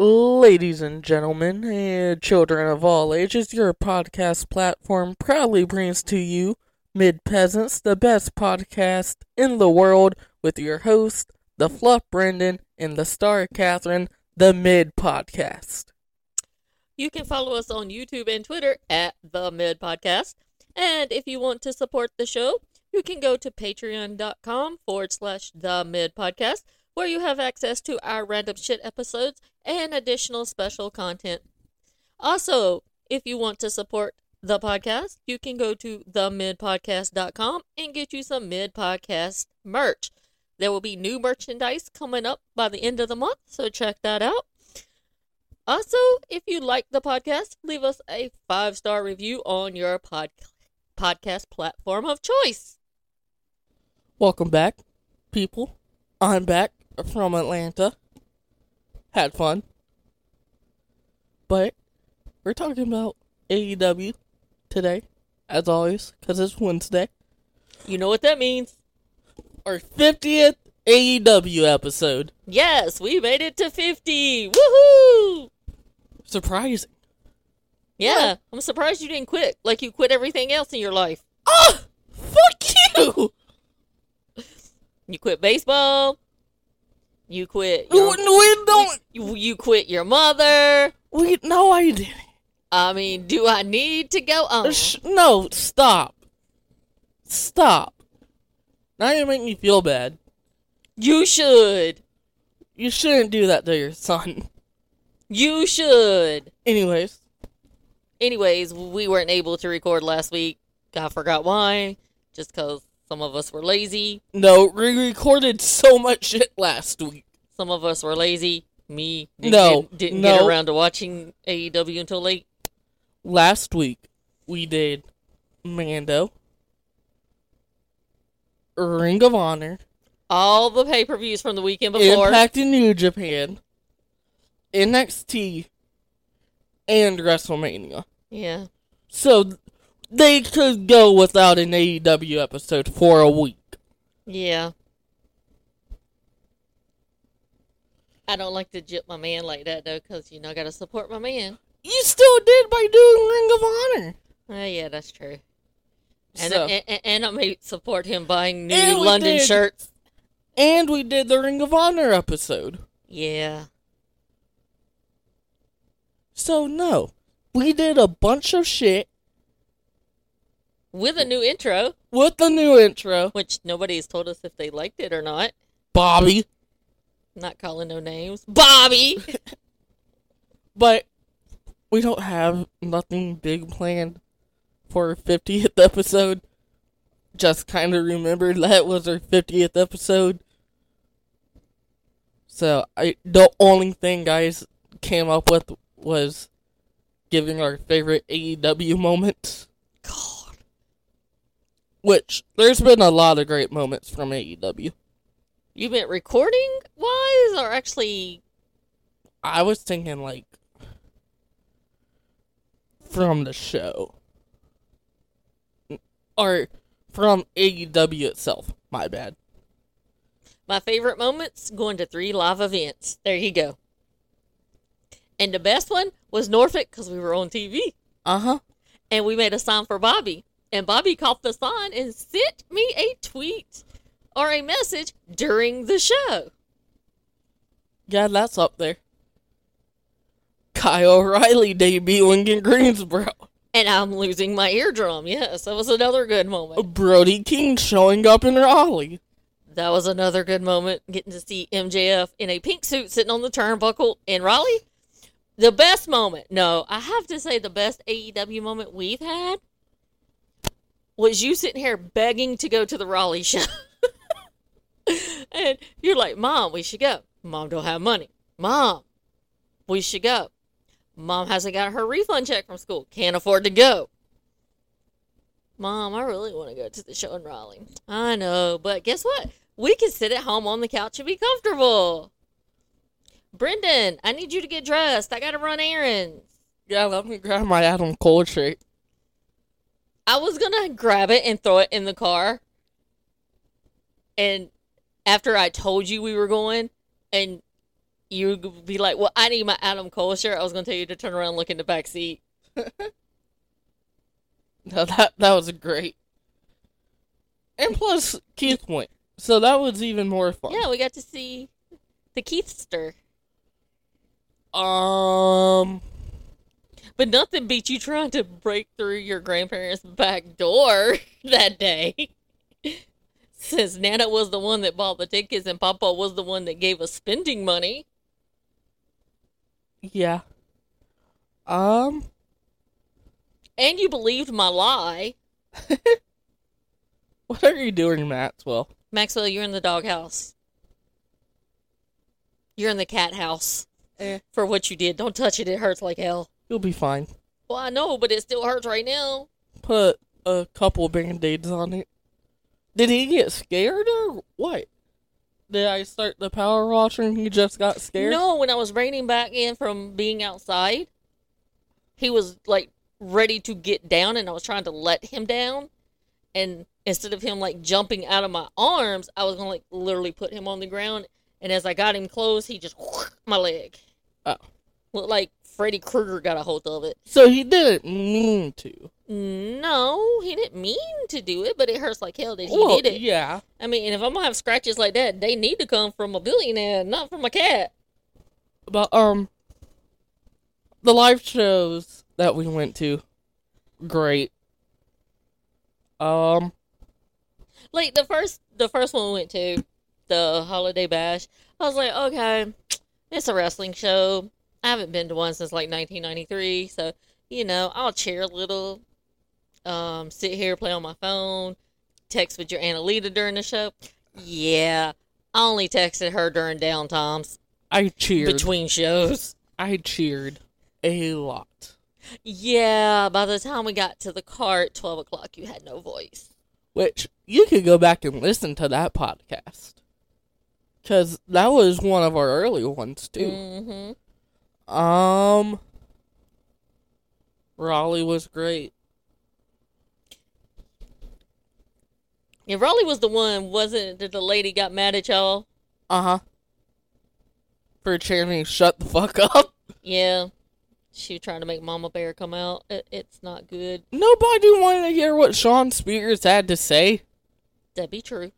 Ladies and gentlemen, and children of all ages, your podcast platform proudly brings to you Mid Peasants, the best podcast in the world, with your host, the Fluff Brendan, and the Star Catherine, the Mid Podcast. You can follow us on YouTube and Twitter at The Mid Podcast. And if you want to support the show, you can go to patreon.com forward slash The Mid Podcast, where you have access to our random shit episodes and additional special content. Also, if you want to support the podcast, you can go to themidpodcast.com and get you some mid podcast merch. There will be new merchandise coming up by the end of the month, so check that out. Also, if you like the podcast, leave us a five star review on your pod- podcast platform of choice. Welcome back, people. I'm back from Atlanta. Had fun. But we're talking about AEW today, as always, because it's Wednesday. You know what that means? Our 50th AEW episode. Yes, we made it to 50. Woohoo! Surprising. Yeah, I'm surprised you didn't quit like you quit everything else in your life. Ah! Fuck you! You quit baseball. You quit. We, Your, we don't. you, you quit your mother. We no, I didn't. I mean, do I need to go on? Sh- no, stop. Stop. Now you make me feel bad. You should. You shouldn't do that to your son. You should. Anyways, Anyways, we weren't able to record last week. I forgot why. Just because some of us were lazy. no, we recorded so much shit last week. Some of us were lazy. Me didn't, No, get, didn't no. get around to watching AEW until late. Last week we did Mando, Ring of Honor, All the pay per views from the weekend before. Impact in New Japan, NXT, and WrestleMania. Yeah. So they could go without an AEW episode for a week. Yeah. I don't like to jip my man like that though, because you know I gotta support my man. You still did by doing Ring of Honor. Oh yeah, that's true. And So- and, and, and I may support him buying new London did. shirts. And we did the Ring of Honor episode. Yeah. So no, we did a bunch of shit With a new intro, with the new intro. which nobody's told us if they liked it or not. Bobby, Not calling no names. Bobby. but we don't have nothing big planned for our 50th episode. Just kind of remembered that was our 50th episode. So I the only thing guys came up with was giving our favorite AEW moments. Which there's been a lot of great moments from AEW. You meant recording wise or actually I was thinking like from the show. Or from AEW itself. My bad. My favorite moments going to three live events. There you go. And the best one was Norfolk because we were on TV Uh-huh. and we made a sign for Bobby. And Bobby caught the sign and sent me a tweet or a message during the show. Yeah, that's up there. Kyle O'Reilly debuting in Greensboro. And I'm losing my eardrum. Yes, that was another good moment. Brody King showing up in Raleigh. That was another good moment. Getting to see MJF in a pink suit sitting on the turnbuckle in Raleigh. The best moment, no, I have to say the best AEW moment we've had was you sitting here begging to go to the Raleigh show. and you're like, Mom, we should go. Mom don't have money. Mom, we should go. Mom hasn't got her refund check from school. Can't afford to go. Mom, I really want to go to the show in Raleigh. I know, but guess what? We can sit at home on the couch and be comfortable. Brendan, I need you to get dressed. I got to run errands. Yeah, let me grab my Adam Cole shirt. I was going to grab it and throw it in the car. And after I told you we were going, and you'd be like, "Well, I need my Adam Cole shirt." I was gonna tell you to turn around, and look in the back seat. No, that that was great. And plus, Keith went, so that was even more fun. Yeah, we got to see the Keithster. Um. But nothing beats you trying to break through your grandparents' back door that day. Since Nana was the one that bought the tickets and Papa was the one that gave us spending money. Yeah. Um. And you believed my lie. What are you doing, Maxwell? Maxwell, you're in the doghouse. You're in the cat house Eh. for what you did. Don't touch it. It hurts like hell. You'll be fine. Well, I know, but it still hurts right now. Put a couple band-aids on it. Did he get scared or what? Did I start the power washer and he just got scared? No, when I was reining back in from being outside, he was like ready to get down, and I was trying to let him down. And instead of him like jumping out of my arms, I was gonna like literally put him on the ground. And as I got him close, he just my leg. Oh. Looked like Freddy Krueger got a hold of it. So he didn't mean to. No, he didn't mean to do it, but it hurts like hell that he well, did it. yeah. I mean, and if I'm gonna have scratches like that, they need to come from a billionaire, not from a cat. But um, the live shows that we went to, great. Um, like the first the first one we went to the holiday bash i was like okay it's a wrestling show i haven't been to one since like 1993 so you know i'll cheer a little um sit here play on my phone text with your aunt alita during the show yeah i only texted her during downtimes I cheered. between shows I cheered a lot. yeah by the time we got to the car at 12 o'clock you had no voice Which you could go back and listen to that podcast. Cause that was one of our early ones too. mm-hmm Um, Raleigh was great. Yeah, Raleigh was the one, wasn't it, that the lady got mad at y'all? Uh huh. For chanting, "Shut the fuck up." Yeah. She was trying to make Mama Bear come out. It, it's not good. Nobody wanted to hear what Shawn Spears had to say. That'd be true.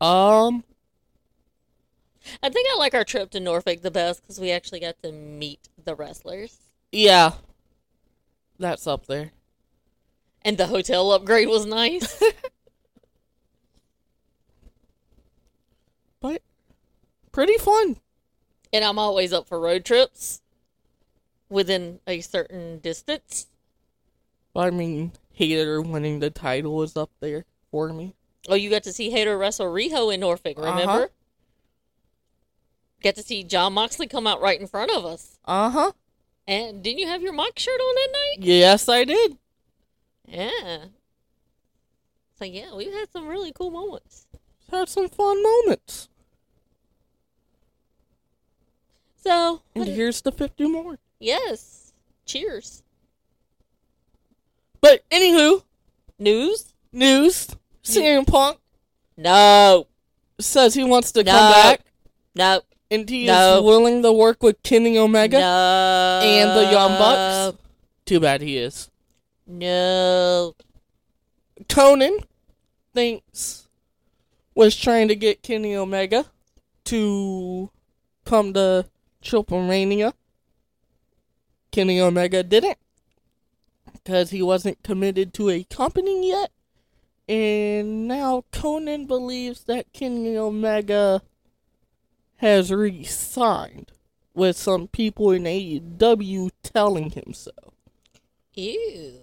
Um, I think I like our trip to Norfolk the best because we actually got to meet the wrestlers. yeah, that's up there. And the hotel upgrade was nice. But pretty fun. and I'm always up for road trips within a certain distance. I mean, Hayter winning the title is up there for me. Oh, you got to see Hayter wrestle Riho in Norfolk, remember? Uh-huh. Got to see Jon Moxley come out right in front of us. Uh huh. And didn't you have your Mox shirt on that night? Yes, I did. Yeah. So yeah, we've had some really cool moments. Had some fun moments. So And here's the 50 more. yes, cheers. But anywho, News? news. CM Punk No, says he wants to No. come back no, and he No. is willing to work with Kenny Omega no, and the Young Bucks. Too bad he is. No, Conan thinks was trying to get Kenny Omega to come to Triple Kenny Omega didn't because he wasn't committed to a company yet. And now Conan believes that Kenny Omega has re-signed with some people in AEW telling him so. ew.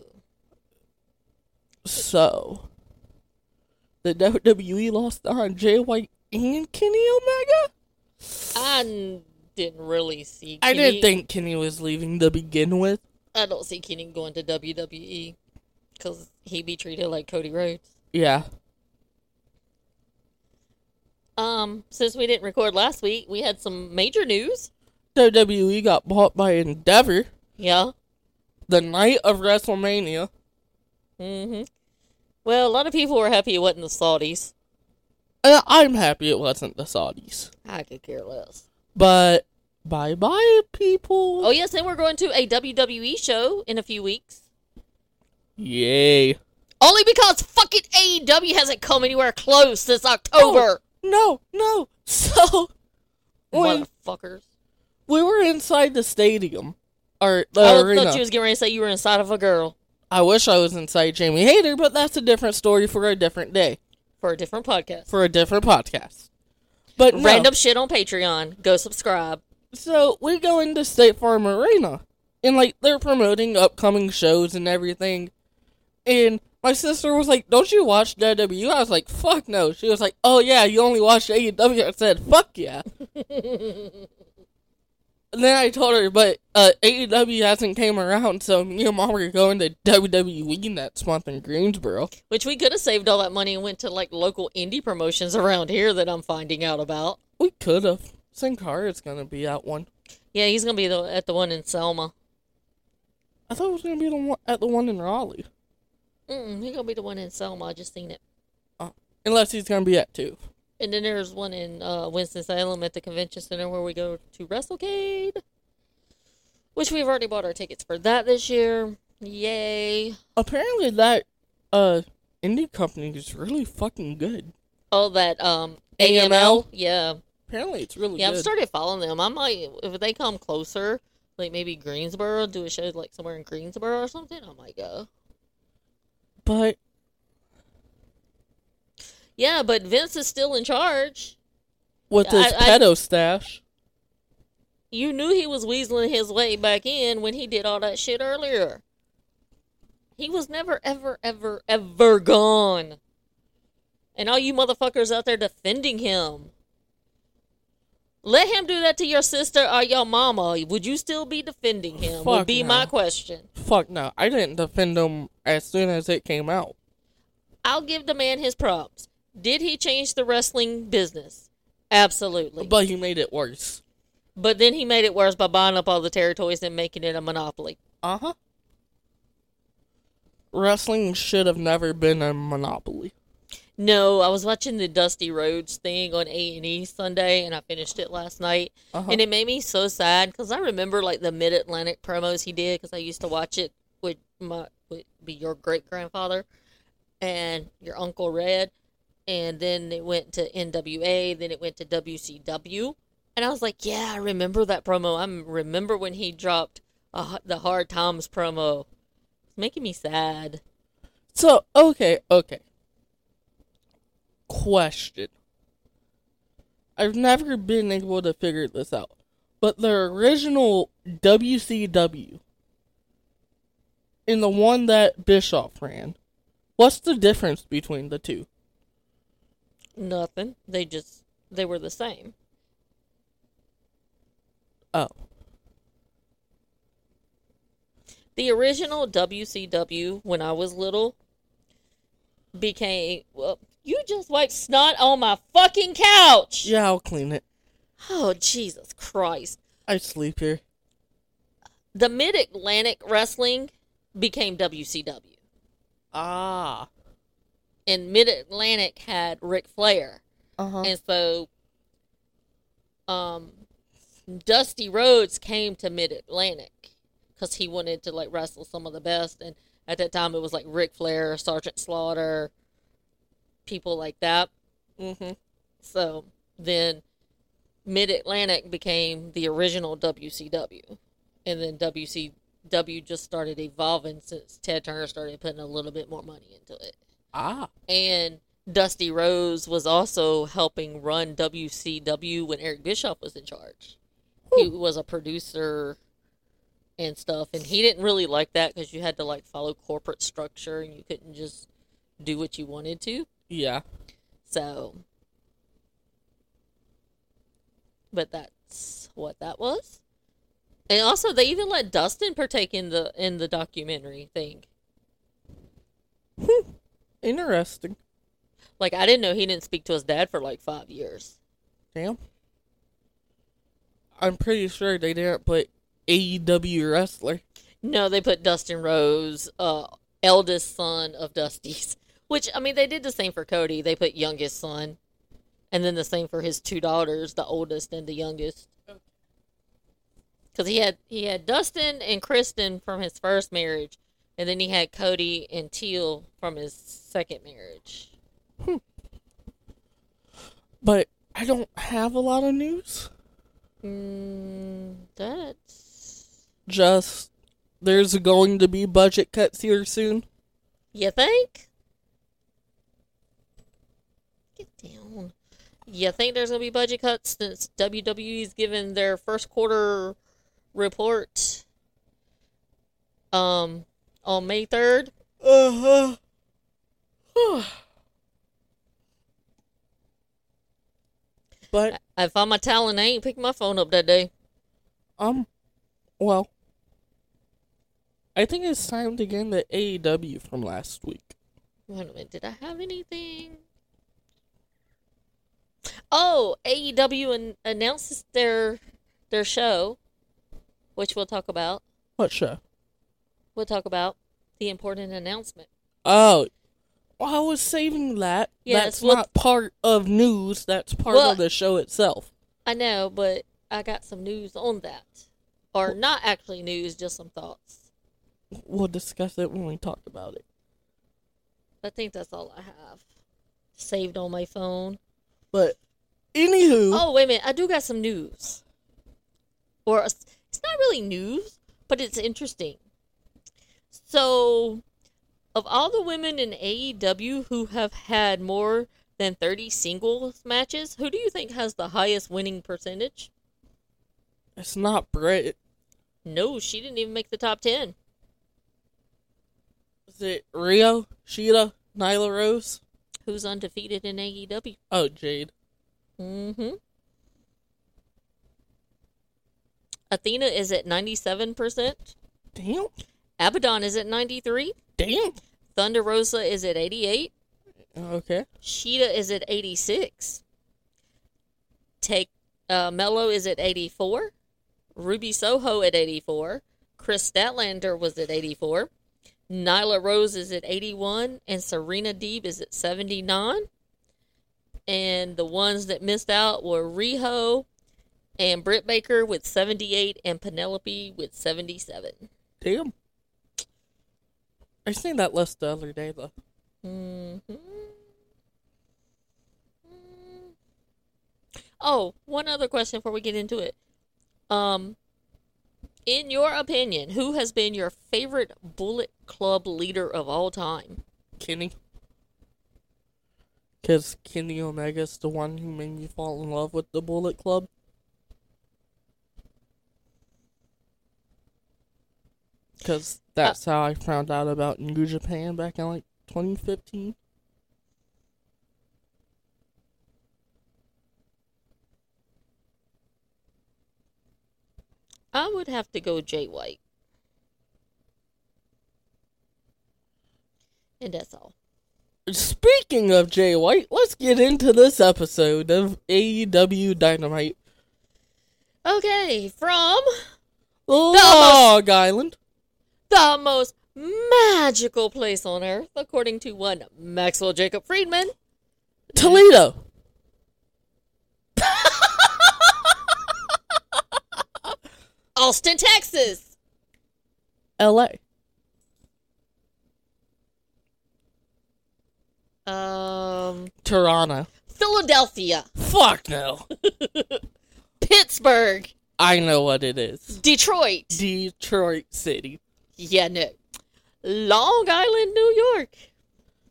So, the WWE lost on Jay White and Kenny Omega? I didn't really see. I didn't think Kenny was leaving to begin with. I don't see Kenny going to WWE because he be treated like Cody Rhodes. Yeah. Um, since we didn't record last week, we had some major news. WWE got bought by Endeavor Yeah. the night of WrestleMania. Mm-hmm. Well, a lot of people were happy it wasn't the Saudis. Uh, I'm happy it wasn't the Saudis. I could care less. But bye bye, people. Oh yes, and we're going to a WWE show in a few weeks. Yay. Only because fucking AEW hasn't come anywhere close since October. No, no. So when Motherfuckers. we were inside the stadium, or the I arena, thought you was getting ready to say you were inside of a girl I wish I was inside Jamie Hayter, but that's a different story for a different day, for a different podcast. for a different podcast. But no. Random shit on Patreon. Go subscribe. So we go into State Farm Arena, and like they're promoting upcoming shows and everything. And my sister was like, "Don't you watch WWE?" I was like, "Fuck no." She was like, "Oh yeah, you only watch AEW." I said, "Fuck yeah." and then I told her, "But uh, AEW hasn't came around, so me and mom are going to WWE next month in Greensboro." Which we could have saved all that money and went to like local indie promotions around here that I'm finding out about. We could have. Sin is gonna be at one. Yeah, he's gonna be the, at the one in Selma. I thought it was gonna be the one at the one in Raleigh. Mm, he's gonna be the one in Selma. I just seen it. Unless he's gonna be at two. And then there's one in uh, Winston Salem at the convention center where we go to WrestleCade, which we've already bought our tickets for that this year. Yay! Apparently that uh indie company is really fucking good. Oh, that um AML? AML. Yeah, Apparently it's really good. yeah. good. I've started following them. I might if they come closer, like maybe Greensboro, do a show like somewhere in Greensboro or something. I might go. But Yeah, but Vince is still in charge. with his I- I- pedo stash, You knew he was weaseling his way back in when he did all that shit earlier. He was never, ever, ever, ever gone. And all you motherfuckers out there defending him. Let him do that to your sister or your mama. Would you still be defending him? Would be no. my question. fuck no, I didn't defend him as soon as it came out. I'll give the man his props. Did he change the wrestling business? Absolutely. But he made it worse. But then he made it worse by buying up all the territories and making it a monopoly. Uh huh. Wrestling should have never been a monopoly. No, I was watching the Dusty Rhodes thing on A and E Sunday, and I finished it last night, Uh-huh. and it made me so sad because I remember like the Mid Atlantic promos he did because I used to watch it with my would be your great grandfather and your uncle Red, and then it went to NWA, then it went to WCW, and I was like, yeah, I remember that promo. I remember when he dropped uh, the Hard Times promo. It's making me sad. So okay, okay. Question. I've never been able to figure this out, but the original WCW and the one that Bischoff ran, what's the difference between the two? Nothing. They just they were the same. Oh, The original WCW when I was little became well, you just wiped snot on my fucking couch. yeah, I'll clean it. Oh Jesus Christ. I sleep here. The Mid Atlantic Wrestling became WCW. Ah. And Mid Atlantic had Ric Flair. Uh huh. And so um Dusty Rhodes came to Mid Atlantic because he wanted to like wrestle some of the best and at that time it was like Ric Flair, Sergeant Slaughter, people like that. Mm-hmm. So then Mid Atlantic became the original WCW. And then WCW just started evolving since Ted Turner started putting a little bit more money into it. Ah. And Dusty Rhodes was also helping run WCW when Eric Bischoff was in charge. He was a producer and stuff, and he didn't really like that because you had to like follow corporate structure and you couldn't just do what you wanted to. Yeah. So, but that's what that was. And also, they even let Dustin partake in the in the documentary thing. Interesting. Like, I didn't know he didn't speak to his dad for like five years. Damn. I'm pretty sure they didn't put AEW wrestler. No, they put Dustin Rhodes, uh, eldest son of Dusty's. Which I mean, they did the same for Cody. They put youngest son. and then the same for his two daughters, the oldest and the youngest. Because he had he had Dustin and Kristen from his first marriage, and then he had Cody and Teal from his second marriage. But I don't have a lot of news. Mm, that's Just there's going to be budget cuts here soon. you think? Get down. You think there's gonna be budget cuts since WWE's given their first quarter report um on May third? Uh huh. but I found my talent. I ain't picked my phone up that day. um, well, I think it's time to get into AEW from last week. Wait a minute, did I have anything? Oh, AEW an- announces their their show, which we'll talk about. What show? We'll talk about the important announcement. Oh, well, I was saving that. Yes, that's well- not part of news. That's part Well- of the show itself. I know, but I got some news on that, or not actually news, just some thoughts. We'll discuss it when we talk about it. I think that's all I have saved on my phone. But anywho, Oh, wait a minute. I do got some news. Or it's not really news, but it's interesting. So, of all the women in AEW who have had more than 30 singles matches, who do you think has the highest winning percentage? it's not Britt. No, she didn't even make the top 10. Is it Riho, Shida, Nyla Rose? Who's undefeated in AEW? Oh, Jade. Mm-hmm. Athena is at 97%. Damn. Abaddon is at 93. Damn. Thunder Rosa is at 88. Okay. Shida is at 86. Take uh, Melo is at 84. Ruby Soho at 84. Kris Statlander was at 84. Nyla Rose is at 81. And Serena Deeb is at 79. And the ones that missed out were Riho and Britt Baker with 78 and Penelope with 77. Damn. I seen that list the other day though. hmm Oh, one other question before we get into it. Um, in your opinion, who has been your favorite Bullet Club leader of all time? Kenny. Because Kenny Omega's the one who made me fall in love with the Bullet Club. Uh, because that's how I found out about New Japan back in like 2015. I would have to go Jay White. And that's all. Speaking of Jay White, let's get into this episode of AEW Dynamite. Okay, from Long Island. the most magical place on earth, according to one Maxwell Jacob Friedman. Toledo. Austin, Texas. LA. Um, Toronto. Philadelphia, Fuck no. Pittsburgh, I know what it is. Detroit. Detroit City. Yeah, no. Long Island, New York.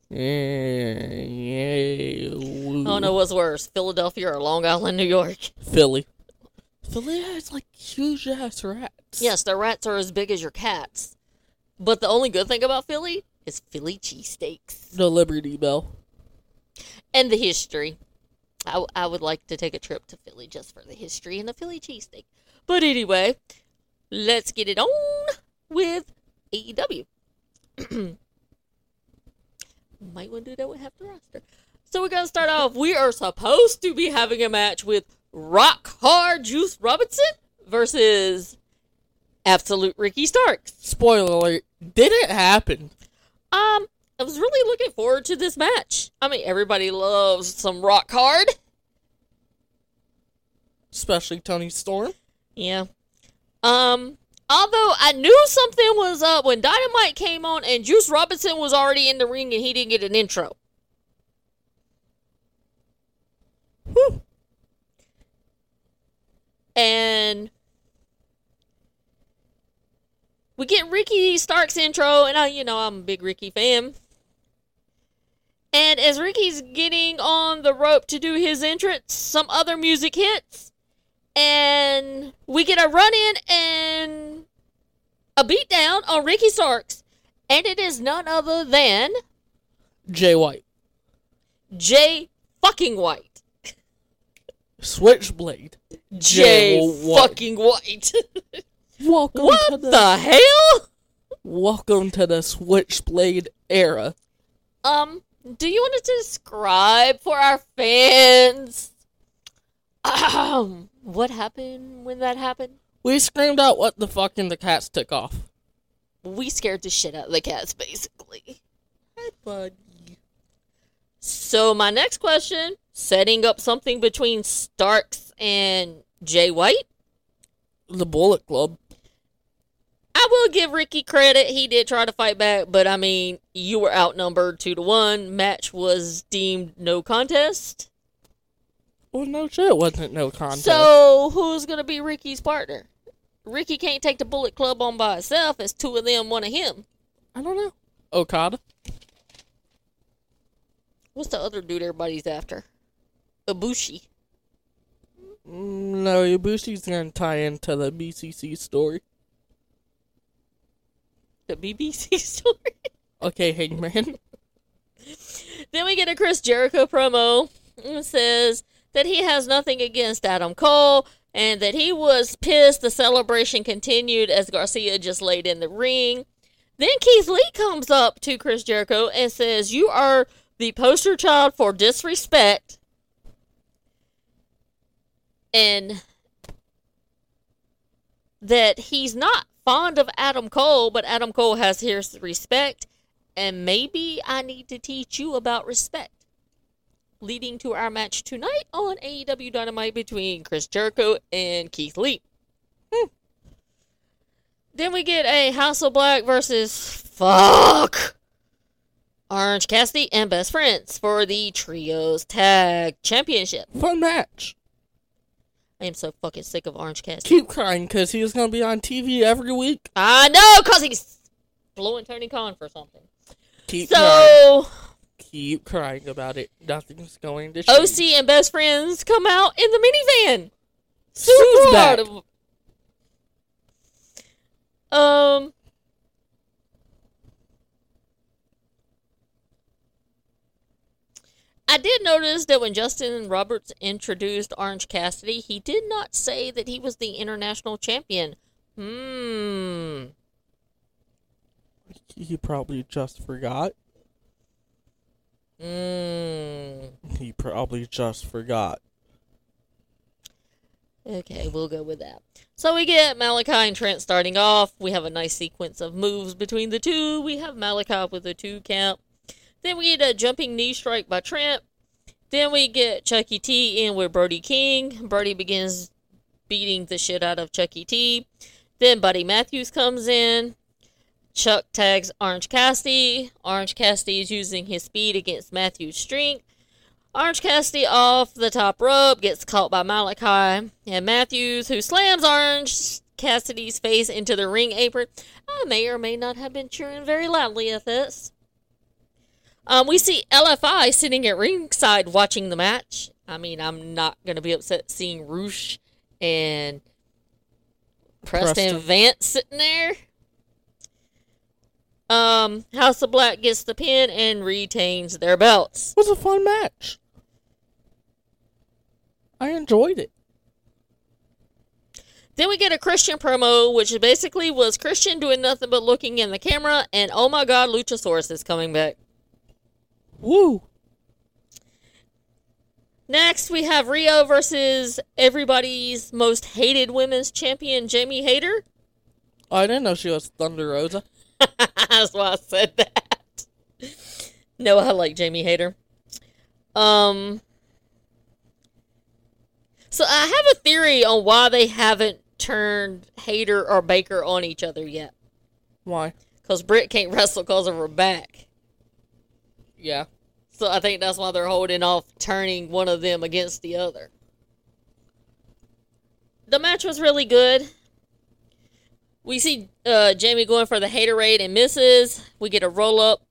Yeah, yeah. I don't know what's worse, Philadelphia or Long Island, New York. Philly. Philly has like huge ass rats. Yes, the rats are as big as your cats. But the only good thing about Philly is Philly cheesesteaks The Liberty Bell. and the history. I, I would like to take a trip to Philly just for the history and the Philly cheesesteak. But anyway, let's get it on with AEW. Might want to do that with half the roster. So we're going to start off. We are supposed to be having a match with Rock Hard Juice Robinson versus Absolute Ricky Starks. Spoiler alert. Didn't happen. Um, I was really looking forward to this match. I mean, everybody loves some rock hard. especially Toni Storm. Yeah. Um. Although I knew something was up when Dynamite came on and Juice Robinson was already in the ring and he didn't get an intro. Whew. And we get Ricky Stark's intro, and I, you know, I'm a big Ricky fan. And as Ricky's getting on the rope to do his entrance, some other music hits, and we get a run in and a beatdown on Ricky Starks, and it is none other than Jay White. Jay fucking White. Switchblade. Jay Jay fucking White. Welcome to what the, the hell? welcome to the Switchblade era. Um, do you want to describe for our fans um, what happened when that happened? We screamed out what the fuck and the cats took off. We scared the shit out of the cats, basically. Hi, buddy. So my next question, setting up something between Starks and Jay White. The Bullet Club. I will give Ricky credit. He did try to fight back, but I mean, you were outnumbered two to one. Match was deemed no contest. Well, no shit, it wasn't no contest. So who's gonna be Ricky's partner? Ricky can't take the Bullet Club on by itself. It's two of them, one of him. I don't know. Okada. What's the other dude everybody's after? Ibushi. No, Ibushi's gonna tie into the BCC story. The BBC story. Okay, Hangman. then we get a Chris Jericho promo. It says that he has nothing against Adam Cole and that he was pissed the celebration continued as Garcia just laid in the ring. Then Keith Lee comes up to Chris Jericho and says, You are the poster child for disrespect. And that he's not fond of Adam Cole, but Adam Cole has his respect, and maybe I need to teach you about respect. Leading to our match tonight on AEW Dynamite between Chris Jericho and Keith Lee. Hmm. Then we get a House of Black versus fuck Orange Cassidy and Best Friends for the Trios Tag Championship. Fun match. I am so fucking sick of Orange Cassidy. Keep crying because he was gonna be on TV every week. I know, cause he's blowing Tony Khan for something. Keep crying. So Keep crying about it. Nothing's going to change. OC and best friends come out in the minivan. Super of- Um. I did notice that when Justin Roberts introduced Orange Cassidy, he did not say that he was the international champion. Hmm. He probably just forgot. Hmm. He probably just forgot. Okay, we'll go with that. So we get Malakai and Trent starting off. We have a nice sequence of moves between the two. We have Malakai with a two count. Then we get a jumping knee strike by Tramp. Then we get Chucky T in with Brody King. Brody begins beating the shit out of Chucky T. Then Buddy Matthews comes in. Chuck tags Orange Cassidy. Orange Cassidy is using his speed against Matthews' strength. Orange Cassidy off the top rope gets caught by Malakai and Matthews, who slams Orange Cassidy's face into the ring apron. I may or may not have been cheering very loudly at this. Um, we see LFI sitting at ringside watching the match. I mean, I'm not going to be upset seeing Rush and Preston, Preston. Vance sitting there. Um, House of Black gets the pin and retains their belts. It was a fun match. I enjoyed it. Then we get a Christian promo, which basically was Christian doing nothing but looking in the camera, and oh my god, Luchasaurus is coming back. Woo! Next, we have Riho versus everybody's most hated women's champion, Jamie Hayter. I didn't know she was Thunder Rosa. That's why I said that. No, I like Jamie Hayter. Um, So I have a theory on why they haven't turned Hayter or Baker on each other yet. Why? Because Britt can't wrestle because of her back. Yeah. So I think that's why they're holding off turning one of them against the other. The match was really good. We see uh, Jamie going for the Hayterade and misses. We get a roll up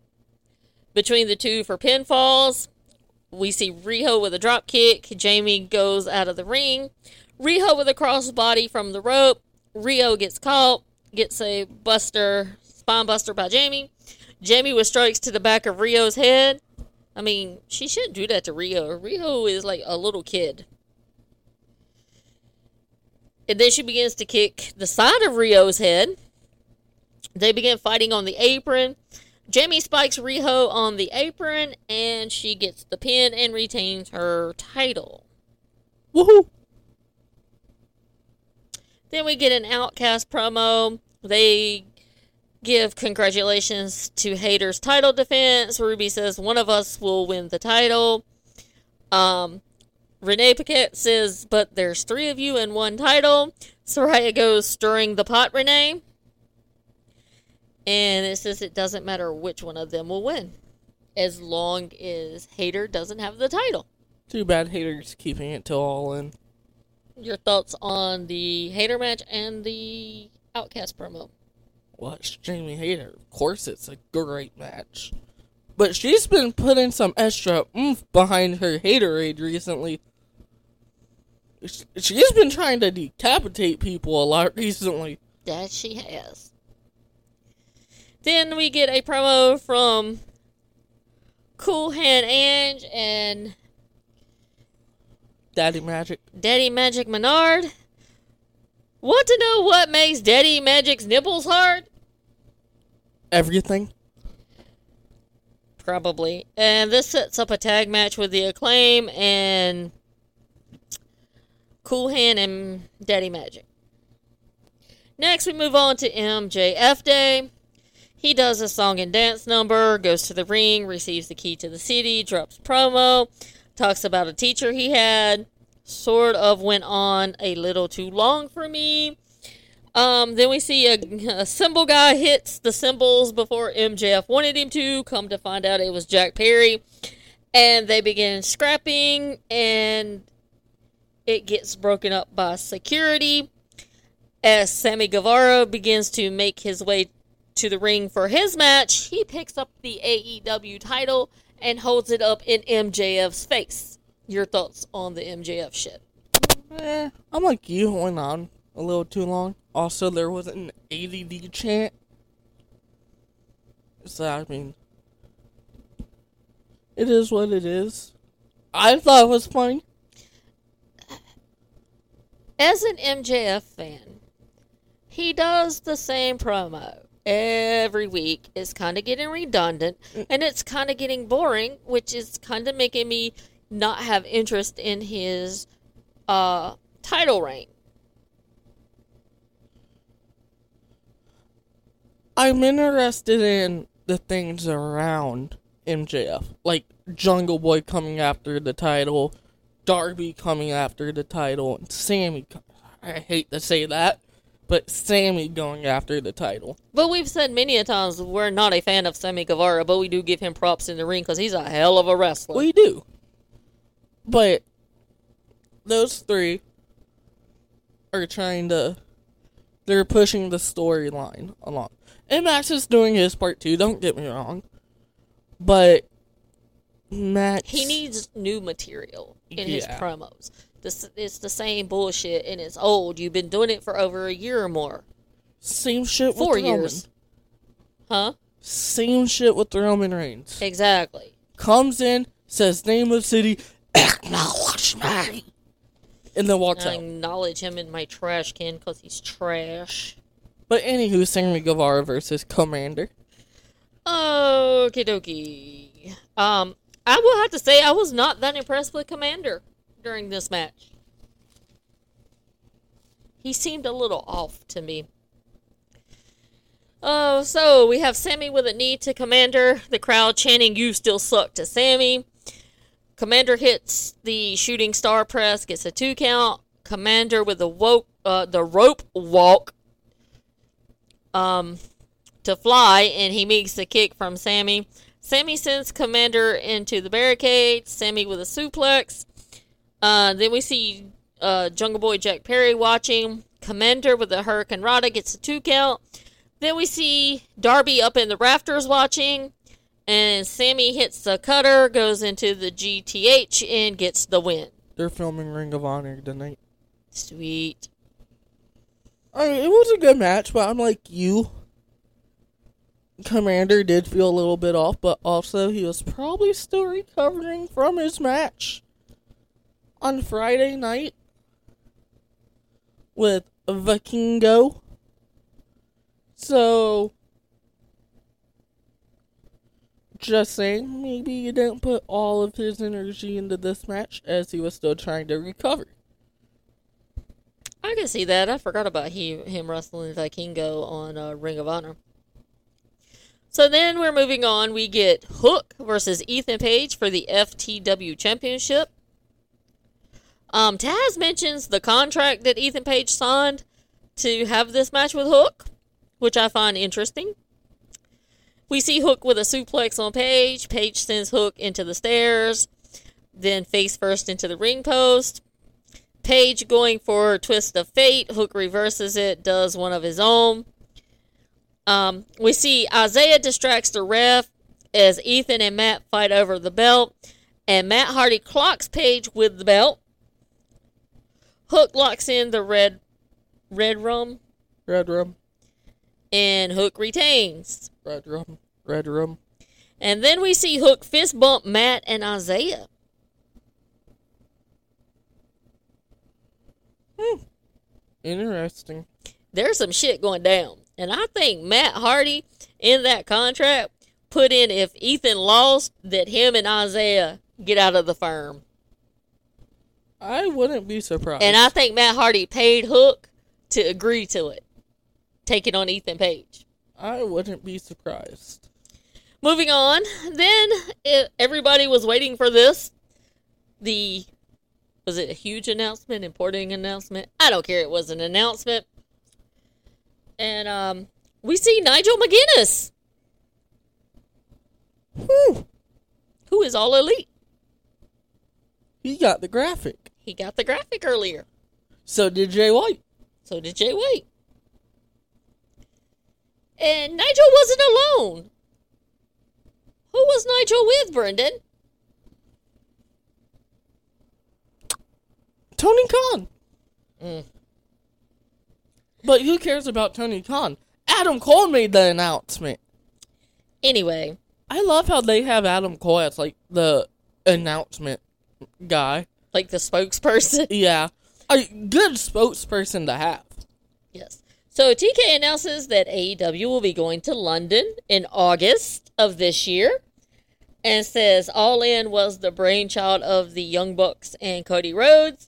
between the two for pinfalls. We see Riho with a drop kick. Jamie goes out of the ring. Riho with a crossbody from the rope. Riho gets caught, gets a buster, spine buster by Jamie. Jamie with strikes to the back of Riho's head. I mean, she shouldn't do that to Riho. Riho is like a little kid. And then she begins to kick the side of Riho's head. They begin fighting on the apron. Jamie spikes Riho on the apron, and she gets the pin and retains her title. Woohoo! Then we get an Outcast promo. They give congratulations to Hayter's title defense. Ruby says one of us will win the title. Um, Renee Paquette says, but there's three of you and one title. Saraya goes stirring the pot, Renee. And it says it doesn't matter which one of them will win, as long as Hayter doesn't have the title. Too bad Hayter's keeping it till all in. Your thoughts on the Hayter match and the Outcast promo? Watch Jamie Hayter. Of course, it's a great match. But she's been putting some extra oomph behind her Hayterade recently. She's been trying to decapitate people a lot recently. That she has. Then we get a promo from Cool Hand Ange and Daddy Magic. Daddy Magic Menard. Want to know what makes Daddy Magic's nipples hard? Everything. Probably. And this sets up a tag match with the Acclaim and Cool Hand and Daddy Magic. Next, we move on to MJF Day. He does a song and dance number, goes to the ring, receives the key to the city, drops promo, talks about a teacher he had. Sort of went on a little too long for me. Um, then we see a, a cymbal guy hits the cymbals before MJF wanted him to. Come to find out it was Jack Perry. And they begin scrapping, and it gets broken up by security. As Sammy Guevara begins to make his way to the ring for his match, he picks up the AEW title and holds it up in MJF's face. Your thoughts on the MJF shit? Eh, I'm like you, went on a little too long. Also, there was an ADD chant. So, I mean, it is what it is. I thought it was funny. As an MJF fan, he does the same promo every week. It's kind of getting redundant and it's kind of getting boring, which is kind of making me not have interest in his uh, title reign. I'm interested in the things around MJF, like Jungle Boy coming after the title, Darby coming after the title, and Sammy. I hate to say that, but Sammy going after the title. But we've said many a times we're not a fan of Sammy Guevara, but we do give him props in the ring because he's a hell of a wrestler. We do, but those three are trying to. They're pushing the storyline along. And Max is doing his part too, don't get me wrong. But Max he needs new material in his promos. This it's the same bullshit and it's old. You've been doing it for over a year or more. same shit Four with years. Roman. Huh? Same shit with the Roman Reigns. Exactly. Comes in, says name of city, acknowledge me. And then walks I out. acknowledge him in my trash can because he's trash. But anywho, Sammy Guevara versus Komander. Okie dokie. Um, I will have to say I was not that impressed with Komander during this match. He seemed a little off to me. Oh, so we have Sammy with a knee to Komander. The crowd chanting "You still suck" to Sammy. Komander hits the shooting star press, gets a two count. Komander with the woke, uh, the rope walk, um, to fly, and he makes the kick from Sammy. Sammy sends Komander into the barricade. Sammy with a suplex. Uh, then we see uh, Jungle Boy Jack Perry watching. Komander with a Hurricane Rana gets a two count. Then we see Darby up in the rafters watching. And Sammy hits the cutter, goes into the GTH, and gets the win. They're filming Ring of Honor tonight. Sweet. I mean, it was a good match, but I'm like you. Komander did feel a little bit off, but also he was probably still recovering from his match on Friday night with Vikingo. So, just saying, maybe he didn't put all of his energy into this match as he was still trying to recover. I can see that. I forgot about he, him wrestling Vikingo on uh, Ring of Honor. So then we're moving on. We get Hook versus Ethan Page for the FTW Championship. Um, Taz mentions the contract that Ethan Page signed to have this match with Hook, which I find interesting. We see Hook with a suplex on Page. Page sends Hook into the stairs, then face first into the ring post. Page going for twist of fate. Hook reverses it, does one of his own. Um, we see Isaiah distracts the ref as Ethan and Matt fight over the belt, and Matt Hardy clocks Page with the belt. Hook locks in the red red rum, Red rum, and Hook retains. red rum, red rum. And then we see Hook fist bump Matt and Isaiah. Hmm. Interesting. There's some shit going down. And I think Matt Hardy in that contract put in if Ethan lost that him and Isaiah get out of the firm. I wouldn't be surprised. And I think Matt Hardy paid Hook to agree to it. Taking on Ethan Page. I wouldn't be surprised. Moving on, then it, everybody was waiting for this. The was it a huge announcement, important announcement? I don't care. It was an announcement, and um, we see Nigel McGuinness, Whew. who is all elite. He got the graphic. He got the graphic earlier. So did Jay White. So did Jay White. And Nigel wasn't alone. Who was Nigel with, Brendan? Tony Khan. Mm. But who cares about Tony Khan? Adam Cole made the announcement. Anyway, I love how they have Adam Cole as like the announcement guy. like the spokesperson. Yeah. A good spokesperson to have. Yes. So TK announces that AEW will be going to London in August of this year and says All In was the brainchild of the Young Bucks and Cody Rhodes.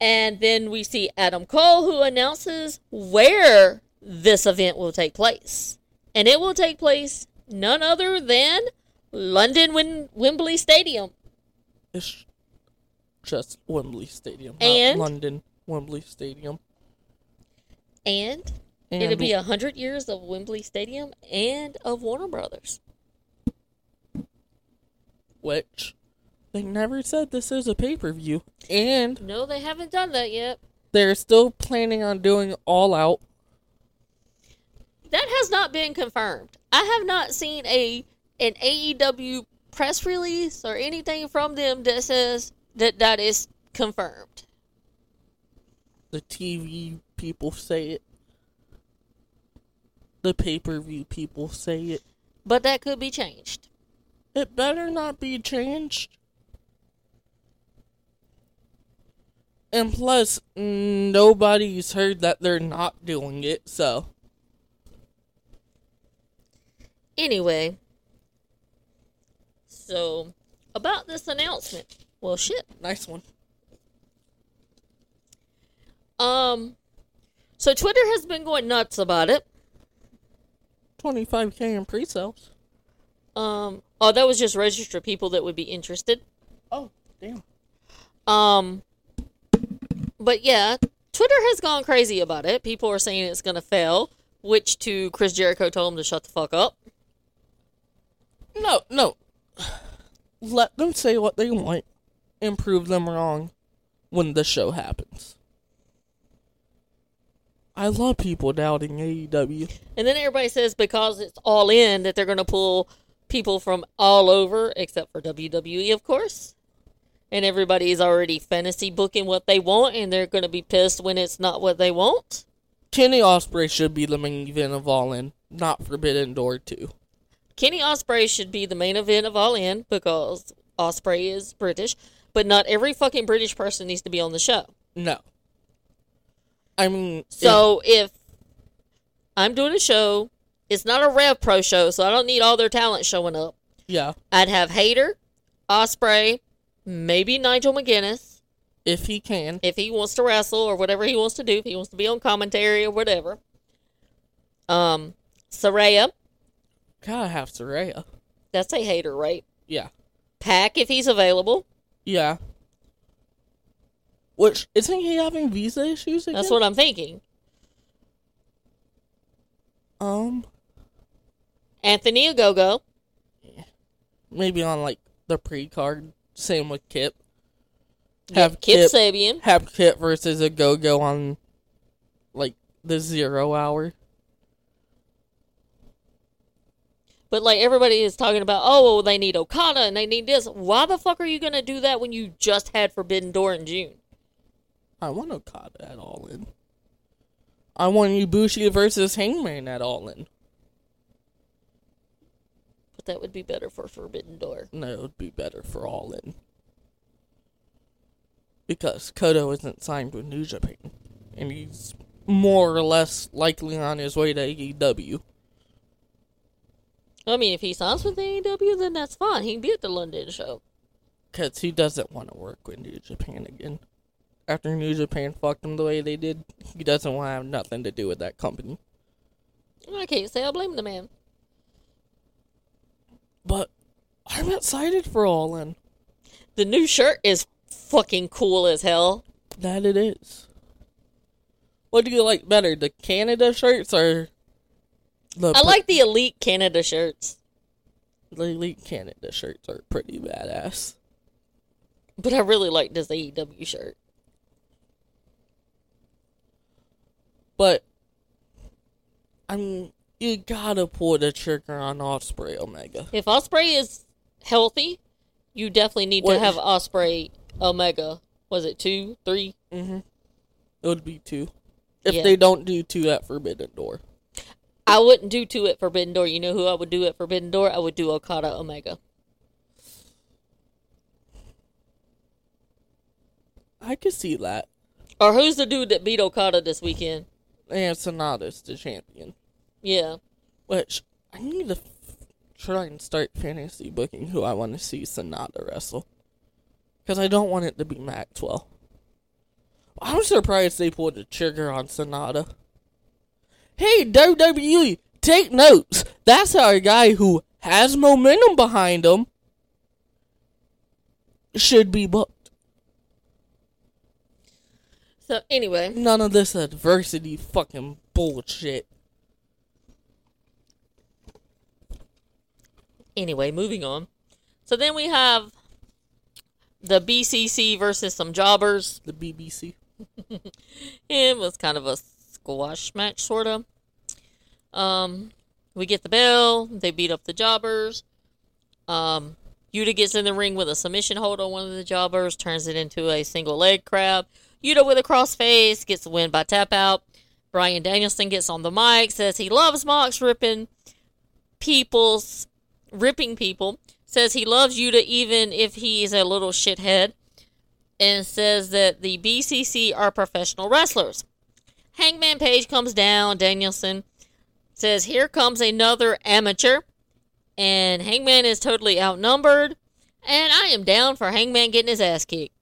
And then we see Adam Cole who announces where this event will take place. And it will take place none other than London Wim- Wembley Stadium. It's just Wembley Stadium, not And? London Wembley Stadium. And, And it'll be a hundred years of Wembley Stadium and of Warner Brothers. which they never said this is a pay per view, and No, they haven't done that yet. they're still planning on doing All Out. That has not been confirmed. I have not seen a an AEW press release or anything from them that says that that is confirmed. The TV people say it. The pay per view people say it. But that could be changed. It better not be changed. And plus, nobody's heard that they're not doing it, so. Anyway, so about this announcement. Well, shit. Nice one. Um, so Twitter has been going nuts about it. 25k in pre sales. Um, oh, that was just registered people that would be interested. Oh, damn. Um, but yeah, Twitter has gone crazy about it. People are saying it's gonna fail, which to Chris Jericho told him to shut the fuck up. No, no. Let them say what they want and prove them wrong when the show happens. I love people doubting AEW. And then everybody says because it's all in that they're gonna pull people from all over, except for WWE, of course. And everybody's already fantasy booking what they want, and they're gonna be pissed when it's not what they want. Kenny Ospreay should be the main event of All In, not Forbidden Door 2. Kenny Ospreay should be the main event of All In because Ospreay is British, but not every fucking British person needs to be on the show. No. I mean, So if I'm doing a show, it's not a Rev Pro show, so I don't need all their talent showing up. yeah, I'd have Hayter, Ospreay, maybe Nigel McGuinness if he can. if he wants to wrestle or whatever he wants to do, if he wants to be on commentary or whatever. Um, Saraya, Gotta have Saraya. that's a Hater, right? Yeah. PAC if he's available. Yeah. Which, isn't he having visa issues again? That's what I'm thinking. Um, Anthony Ogogo. maybe on, like, the pre-card. Same with Kip. Yeah, Have Kip Kip, Sabian. have Kip versus Ogogo on, like, the zero hour. But like everybody is talking about, oh, well, they need Okada and they need this. Why the fuck are you gonna do that when you just had Forbidden Door in June? I want Okada at All In. I want Ibushi versus Hangman at All In. But that would be better for Forbidden Door. No, it would be better for All In. Because Kota isn't signed with New Japan. And he's more or less likely on his way to AEW. I mean, if he signs with AEW, then that's fine. He can be at the London show. Because he doesn't want to work with New Japan again. After New Japan fucked him the way they did, he doesn't want to have nothing to do with that company. I can't say I blame the man. But I'm excited for All In. The new shirt is fucking cool as hell. That it is. What do you like better, the Canada shirts or the I like the Elite Canada shirts, the Elite Canada shirts are pretty badass. but I really like this AEW shirt. But I mean, you gotta pull the trigger on Ospreay Omega. If Ospreay is healthy, you definitely need What- to have Ospreay Omega. Was it two, three? Mm-hmm. It would be two. If Yeah. they don't do two at Forbidden Door. I wouldn't do two at Forbidden Door. You know who I would do at Forbidden Door? I would do Okada Omega. I could see that. Or who's the dude that beat Okada this weekend? And Sanada's the champion. Yeah. Which I need to f- try and start fantasy booking who I want to see Sanada wrestle. Because I don't want it to be Maxwell. I'm surprised they pulled the trigger on Sanada. Hey, WWE, take notes. That's how a guy who has momentum behind him should be booked. So anyway, None of this adversity fucking bullshit. Anyway, moving on. So then we have the BCC versus some jobbers. The BBC. It was kind of a squash match, sort of. Um, we get the bell. They beat up the jobbers. Um, Yuta gets in the ring with a submission hold on one of the jobbers, turns it into a single leg crab. Yuta with a crossface gets the win by tap out. Bryan Danielson gets on the mic, says he loves Mox ripping people's ripping people. Says he loves Yuta even if he's a little shithead and says that the BCC are professional wrestlers. Hangman Page comes down. Danielson says, Here comes another amateur. And Hangman is totally outnumbered. And I am down for Hangman getting his ass kicked.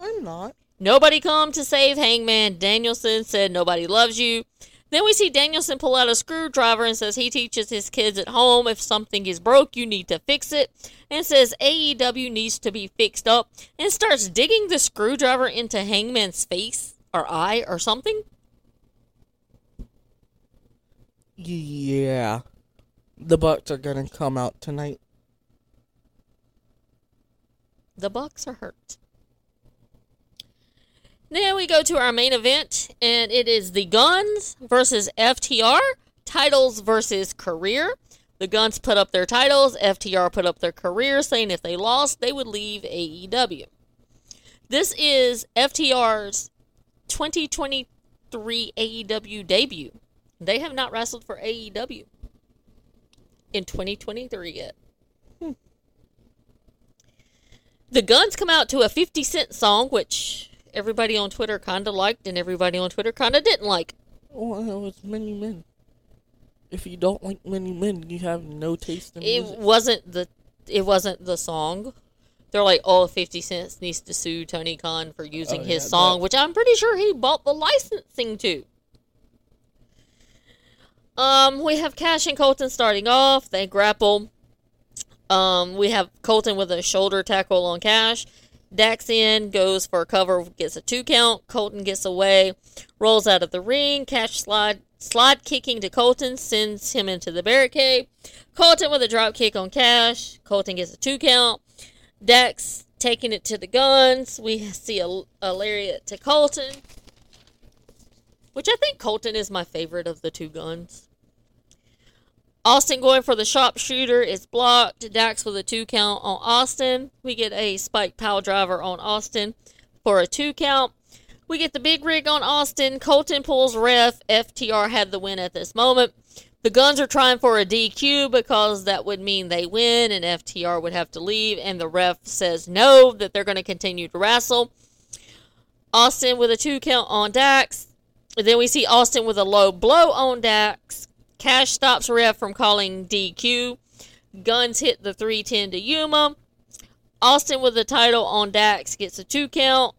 I'm not. Nobody come to save Hangman. Danielson said, Nobody loves you. Then we see Danielson pull out a screwdriver and says he teaches his kids at home if something is broke, you need to fix it. And says AEW needs to be fixed up and starts digging the screwdriver into Hangman's face or eye or something. Yeah. The Bucks are gonna come out tonight. The Bucks are hurt. Now we go to our main event, and it is the Guns versus FTR. Titles versus career. The Guns put up their titles, FTR put up their career, saying if they lost, they would leave AEW. This is FTR's 2023 AEW debut. They have not wrestled for AEW in 2023 yet. Hmm. The Guns come out to a 50 Cent song, which everybody on Twitter kind of liked and everybody on Twitter kind of didn't like. Well, it's many men. If you don't like many men, you have no taste in It music. wasn't the it wasn't the song. They're like, oh, 50 Cent needs to sue Tony Khan for using Oh, his yeah, song, that- which I'm pretty sure he bought the licensing to. Um, we have Cash and Colton starting off. They grapple. Um, we have Colton with a shoulder tackle on Cash. Dax in, goes for a cover, gets a two count. Colton gets away, rolls out of the ring. Cash slide slide kicking to Colton, sends him into the barricade. Colton with a drop kick on Cash. Colton gets a two count. Dax taking it to the guns. We see a, a lariat to Colton, which I think Colton is my favorite of the two guns. Austin going for the sharpshooter is blocked. Dax with a two count on Austin. We get a spike pile driver on Austin for a two count. We get the big rig on Austin. Colton pulls ref. FTR had the win at this moment. The Guns are trying for a DQ because that would mean they win and FTR would have to leave. And the ref says no, that they're going to continue to wrestle. Austin with a two count on Dax. Then we see Austin with a low blow on Dax. Cash stops ref from calling DQ. Guns hit the 310 to Yuma. Austin with the title on Dax gets a two count.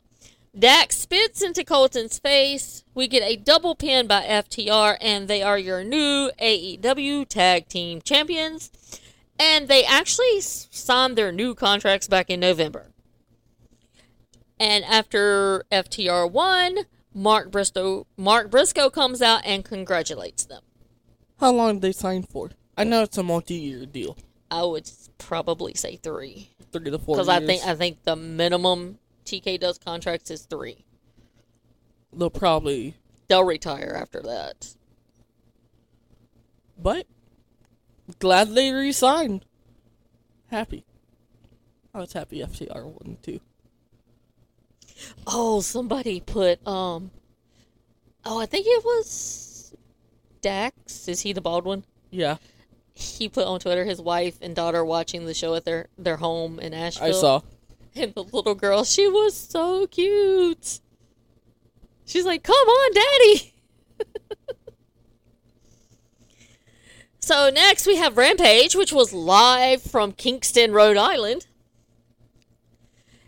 Dax spits into Colton's face. We get a double pin by FTR, and they are your new AEW Tag Team Champions. And they actually signed their new contracts back in November. And after FTR won, Mark Briscoe, Mark Briscoe comes out and congratulates them. How long did they sign for? I know it's a multi-year deal, I would probably say three three to four. because I think I think the minimum TK does contracts is three. they'll probably, They'll retire after that. but glad they re-signed. Happy. I was happy FTR won too. Oh, somebody put um. Oh, I think it was Dax. Is he the bald one? Yeah, He put on Twitter his wife and daughter watching the show at their their home in Asheville. I saw. And the little girl, she was so cute. She's like, "Come on, daddy." so next we have Rampage, which was live from Kingston, Rhode Island.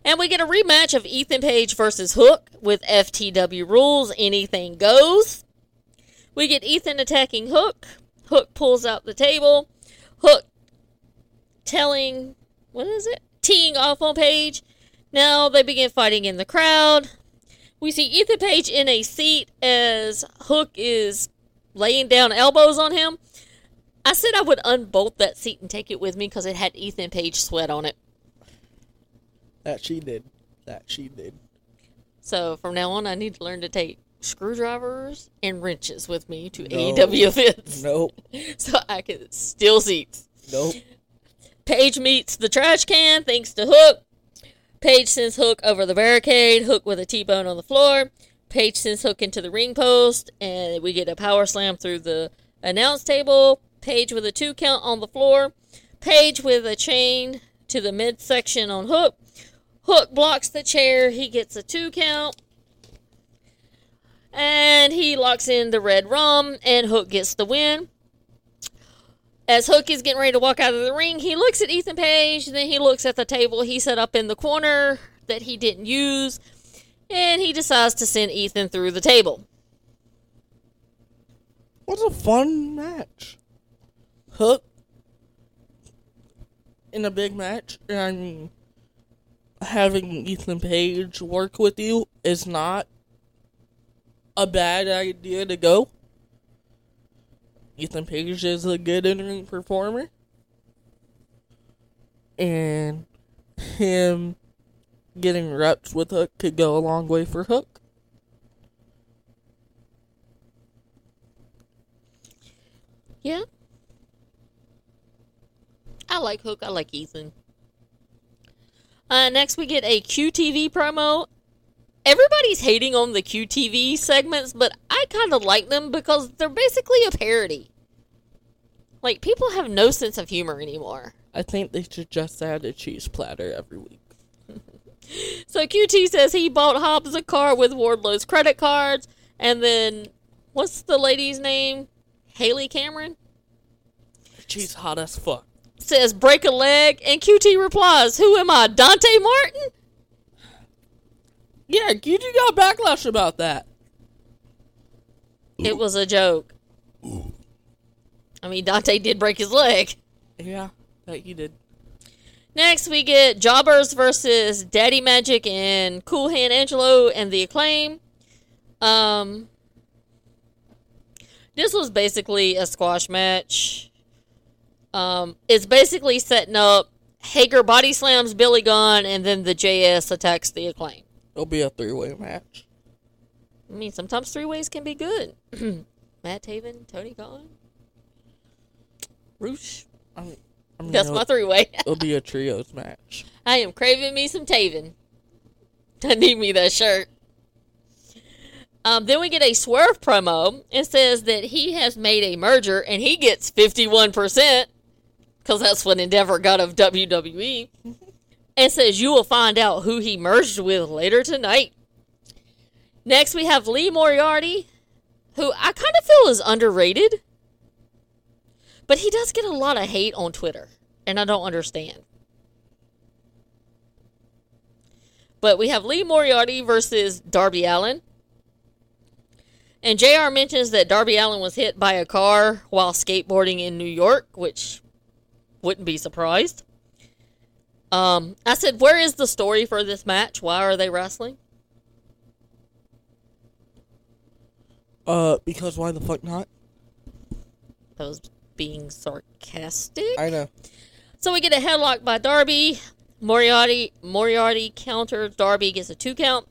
And we get a rematch of Ethan Page versus Hook with FTW rules. Anything goes. We get Ethan attacking Hook. Hook pulls out the table. Hook telling, what is it? Teeing off on Page. Now they begin fighting in the crowd. We see Ethan Page in a seat as Hook is laying down elbows on him. I said I would unbolt that seat and take it with me because it had Ethan Page sweat on it. That she did. That she did. So from now on, I need to learn to take screwdrivers and wrenches with me to No. AEW events Nope. so I can steal seats. Nope. Page meets the trash can thanks to Hook. Page sends Hook over the barricade. Hook with a T-bone on the floor. Page sends Hook into the ring post, and we get a power slam through the announce table. Page with a two count on the floor. Page with a chain to the midsection on Hook. Hook blocks the chair. He gets a two count. And he locks in the red rum, and Hook gets the win. As Hook is getting ready to walk out of the ring, he looks at Ethan Page, then he looks at the table he set up in the corner that he didn't use, and he decides to send Ethan through the table. What a fun match. Hook in a big match. Mean, having Ethan Page work with you is not a bad idea to go. Ethan Page is a good in ring performer. And him getting reps with Hook could go a long way for Hook. Yeah. I like Hook. I like Ethan. Uh, next, we get a QTV promo. Everybody's hating on the QTV segments, but I kind of like them because they're basically a parody. Like, people have no sense of humor anymore. I think they should just add a cheese platter every week. So QT says he bought Hobbs a car with Wardlow's credit cards, and then what's the lady's name? Haley Cameron She's hot as fuck. says break a leg, and QT replies, "Who am I, Dante Martin?" Yeah, you got backlash about that. It was a joke. I mean, Dante did break his leg. Yeah, that you did. Next, we get Jobbers versus Daddy Magic and Cool Hand Angelo and the Acclaim. Um, this was basically a squash match. Um, it's basically setting up Hager body slams Billy Gunn, and then the JS attacks the Acclaim. It'll be a three way match. I mean, sometimes three ways can be good. Matt Taven, Tony Khan, Rush. I mean, I mean, That's my three way. it'll be a trios match. I am craving me some Taven. I need me that shirt. Um, then we get a Swerve promo. and says that he has made a merger and he gets 51% because that's what Endeavor got of WWE. and says you will find out who he merged with later tonight. Next, we have Lee Moriarty, who I kind of feel is underrated. But he does get a lot of hate on Twitter, and I don't understand. But we have Lee Moriarty versus Darby Allin. And JR mentions that Darby Allin was hit by a car while skateboarding in New York, which wouldn't be surprised. Um, I said, Where is the story for this match? Why are they wrestling? Uh, because why the fuck not? I was being sarcastic. I know. So we get a headlock by Darby. Moriarty Moriarty counters. Darby gets a two count.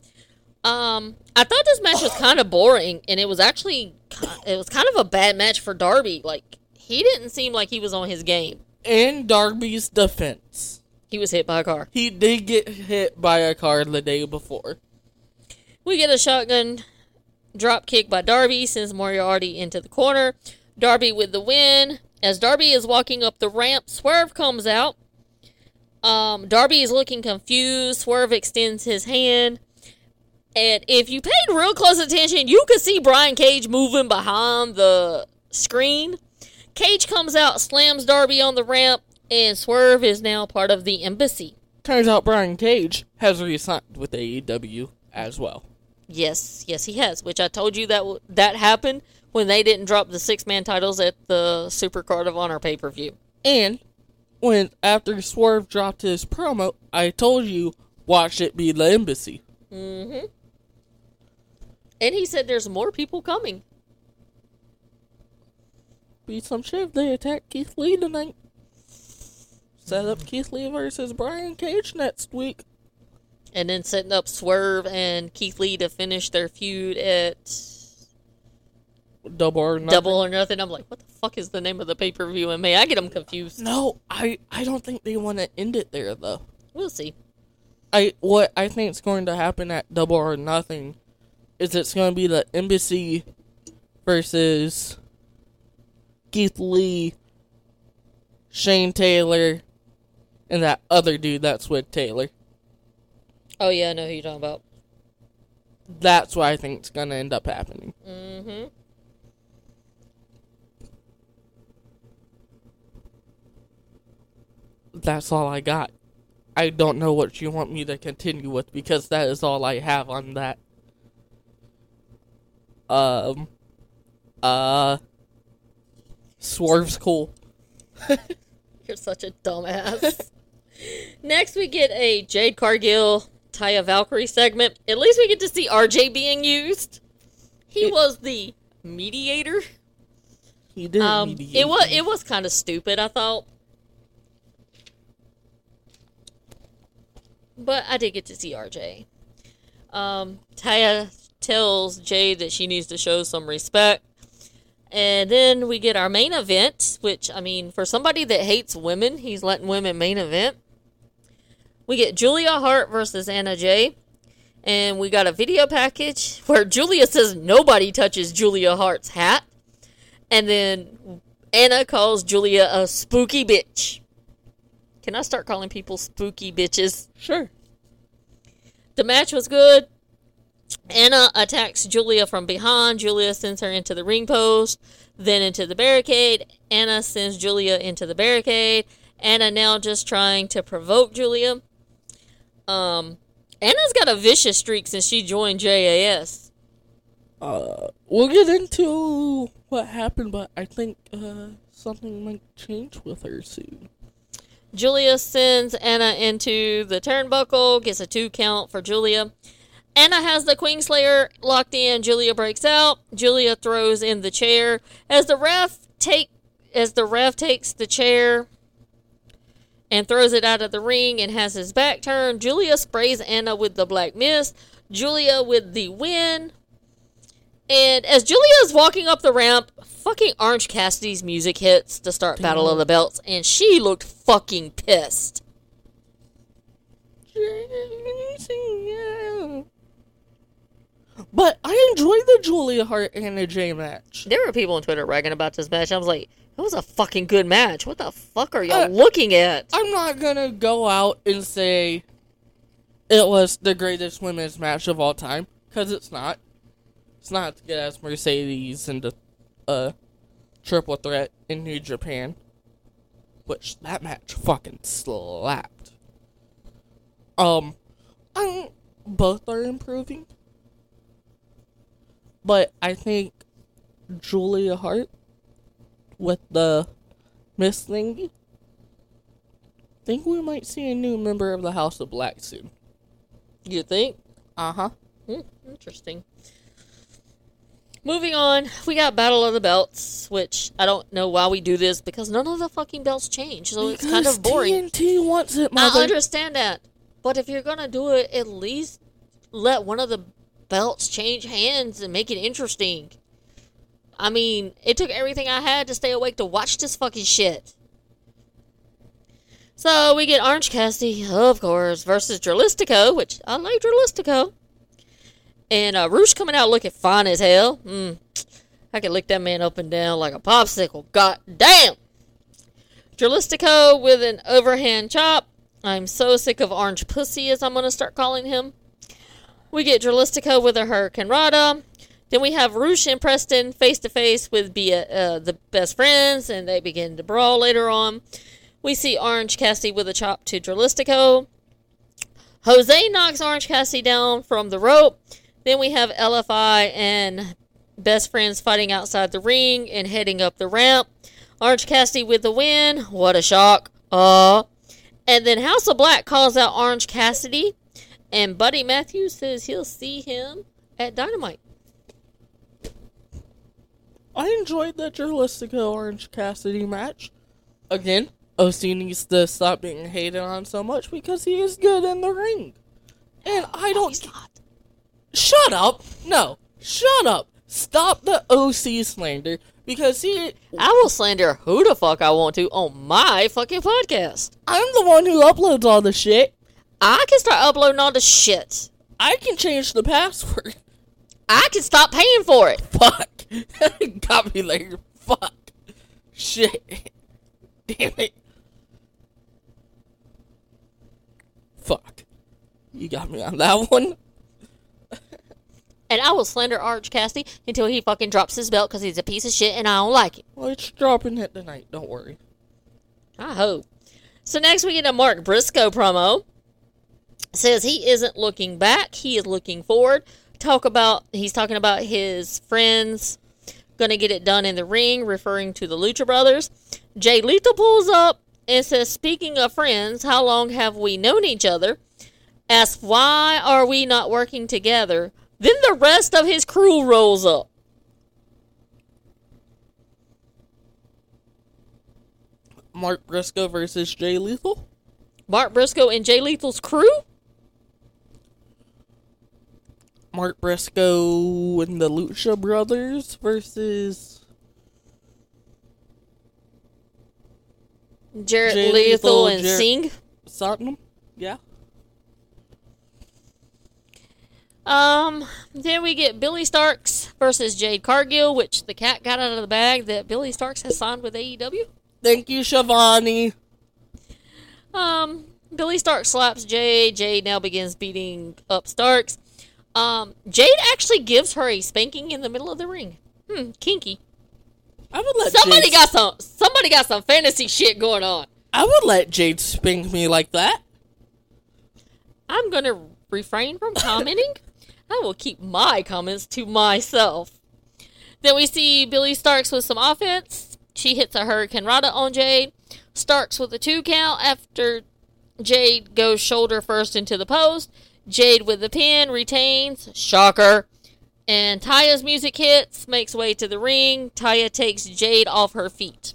Um, I thought this match was kind of boring, and it was actually it was kind of a bad match for Darby. Like he didn't seem like he was on his game. In Darby's defense, He was hit by a car. he did get hit by a car the day before. We get a shotgun drop kick by Darby, sends Moriarty into the corner. Darby with the win. As Darby is walking up the ramp, Swerve comes out. Um, Darby is looking confused. Swerve extends his hand. And if you paid real close attention, you could see Brian Cage moving behind the screen. Cage comes out, slams Darby on the ramp, and Swerve is now part of the embassy. Turns out Brian Cage has re-signed with AEW as well. Yes, yes, he has. Which I told you that w- that happened when they didn't drop the six man titles at the Super Card of Honor pay per view. And when after Swerve dropped his promo, I told you watch it be the embassy. Mm-hmm. And he said there's more people coming. Be some shit if they attack Keith Lee tonight. Set up Keith Lee versus Brian Cage next week. And then setting up Swerve and Keith Lee to finish their feud at Double or nothing. Double or Nothing. I'm like, what the fuck is the name of the pay per view? And me, I get them confused. No, I I don't think they want to end it there though. We'll see. I what I think is going to happen at Double or Nothing is it's going to be the Embassy versus Keith Lee, Shane Taylor, and that other dude that's with Taylor. Oh, yeah, I know who you're talking about. That's what I think it's going to end up happening. Mm-hmm. That's all I got. I don't know what you want me to continue with because that is all I have on that. Um, uh, Swerve's cool. You're such a dumbass. Next, we get a Jade Cargill, Taya Valkyrie segment. At least we get to see RJ being used. He It- was the mediator. He did. Um, mediate. it was it was kind of stupid. I thought, but I did get to see RJ. Um, Taya tells Jade that she needs to show some respect. And then we get our main event, which, I mean, for somebody that hates women, he's letting women main event. We get Julia Hart versus Anna Jay. And we got a video package where Julia says nobody touches Julia Hart's hat. And then Anna calls Julia a spooky bitch. Can I start calling people spooky bitches? Sure. The match was good. Anna attacks Julia from behind. Julia sends her into the ring post, then into the barricade. Anna sends Julia into the barricade. Anna now just trying to provoke Julia. Um, Anna's got a vicious streak since she joined JAS. Uh, we'll get into what happened, but I think uh something might change with her soon. Julia sends Anna into the turnbuckle, gets a two count for Julia. Anna has the Queenslayer locked in. Julia breaks out. Julia throws in the chair as the ref take as the ref takes the chair and throws it out of the ring and has his back turned. Julia sprays Anna with the black mist. Julia with the win. And as Julia is walking up the ramp, fucking Orange Cassidy's music hits to start Battle of the Belts, and she looked fucking pissed. But I enjoyed the Julia Hart and Anna Jay match. There were people on Twitter ragging about this match. I was like, it was a fucking good match. What the fuck are y'all Uh, looking at? I'm not gonna go out and say it was the greatest women's match of all time because it's not. It's not as good as Mercedes and the uh, triple threat in New Japan, which that match fucking slapped. Um, I both are improving, but I think Julia Hart with the Miss Thingy think we might see a new member of the House of Black soon. You think? Uh huh. Hmm, interesting. Moving on, we got Battle of the Belts, which I don't know why we do this because none of the fucking belts change, so it's kind of boring. TNT wants it, mother. I understand that, but if you're gonna do it, at least let one of the belts change hands and make it interesting. I mean, it took everything I had to stay awake to watch this fucking shit. So we get Orange Cassidy, of course, versus Dralistico, which I like Dralistico. And uh, Rush coming out looking fine as hell. Mm, I could lick that man up and down like a popsicle. God damn! Dralistico with an overhand chop. I'm so sick of Orange Pussy, as I'm going to start calling him. We get Dralistico with a Hurricane Rada. Then we have Rush and Preston face to face with be uh, the best friends, and they begin to brawl later on. We see Orange Cassidy with a chop to Dralistico. Jose knocks Orange Cassidy down from the rope. Then we have LFI and best friends fighting outside the ring and heading up the ramp. Orange Cassidy with the win. What a shock. Uh. And then House of Black calls out Orange Cassidy. And Buddy Matthews says he'll see him at Dynamite. I enjoyed the Dralistico Orange Cassidy match. Again, OC needs to stop being hated on so much because he is good in the ring. And I don't. He's not. Shut up! No, shut up! Stop the OC slander because he. I will slander who the fuck I want to on my fucking podcast. I'm the one who uploads all the shit. I can start uploading all the shit. I can change the password. I can stop paying for it. Fuck. Got me like, Fuck. Shit. Damn it. Fuck. You got me on that one. And I will slander Arch Cassidy until he fucking drops his belt because he's a piece of shit and I don't like it. Well, it's dropping it tonight. Don't worry. I hope. So next we get a Mark Briscoe promo. Says he isn't looking back, he is looking forward. Talk about he's talking about his friends Gonna get it done in the ring, referring to the Lucha Brothers. Jay Lethal pulls up and says, Speaking of friends, how long have we known each other? Asks, Why are we not working together? Then the rest of his crew rolls up. Mark Briscoe versus Jay Lethal. Mark Briscoe and Jay Lethal's crew? Mark Briscoe and the Lucha Brothers versus Jarrett Jay Lethal, Lethal, and Jarrett- Singh. Satnam. Yeah. Um, then we get Billie Starkz versus Jade Cargill, which the cat got out of the bag that Billie Starkz has signed with AEW. Thank you, Shivani. Um, Billie Starkz slaps Jade. Jade now begins beating up Starkz. Um, Jade actually gives her a spanking in the middle of the ring. Hmm, kinky. I would let Somebody Jade, got some. Somebody got some fantasy shit going on. I would let Jade spank me like that. I'm gonna refrain from commenting. I will keep my comments to myself. Then we see Billie Starkz with some offense. She hits a Hurricane Rana on Jade. Starkz with a two count after Jade goes shoulder first into the post. Jade with the pin retains. Shocker. And Taya's music hits, makes way to the ring. Taya takes Jade off her feet.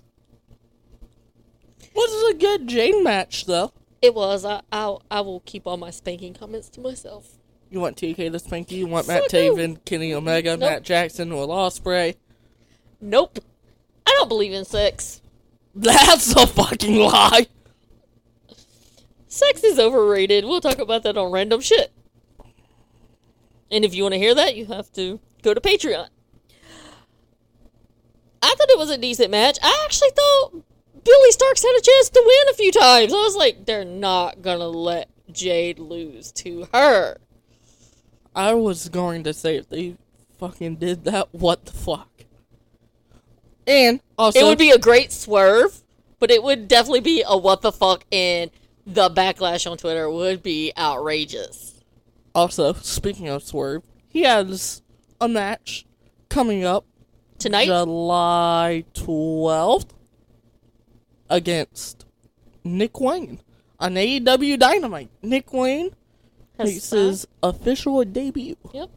Was a good Jade match though. It was. I, I, I will keep all my spanking comments to myself. You want TK to spank you? You want Matt. Taven, Kenny Omega, Nope. Matt Jackson, Will Ospreay? Nope. I don't believe in sex. That's a fucking lie. Sex is overrated. We'll talk about that on random shit. And if you want to hear that, you have to go to Patreon. I thought it was a decent match. I actually thought Billie Starkz had a chance to win a few times. I was like, they're not gonna let Jade lose to her. I was going to say if they fucking did that, what the fuck? And also, It would be a great swerve, but it would definitely be a what the fuck, and the backlash on Twitter would be outrageous. also speaking of Swerve, he has a match coming up Tonight, July twelfth against Nick Wayne on AEW Dynamite. Nick Wayne has makes his official debut Yep.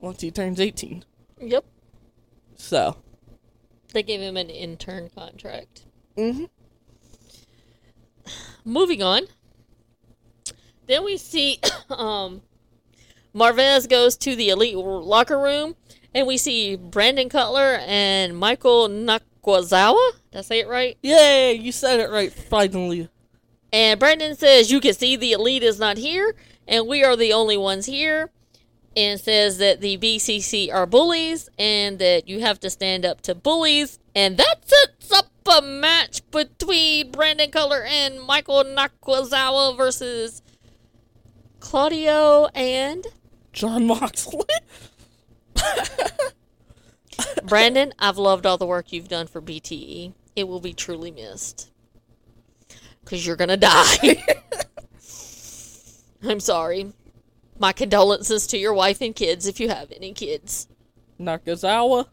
once he turns eighteen. Yep. So, They gave him an intern contract. hmm Moving on. Then we see um, Marvez goes to the elite locker room, and we see Brandon Cutler and Michael Nakwazawa. Did I say it right? Yeah, you said it right finally. And Brandon says, You can see the elite is not here, and we are the only ones here. And says that the BCC are bullies, and that you have to stand up to bullies. And that sets up a match between Brandon Cutler and Michael Nakazawa versus Claudio and Jon Moxley. Brandon. I've loved all the work you've done for BTE. It will be truly missed. Because you're going to die. I'm sorry. My condolences to your wife and kids if you have any kids. Nakazawa.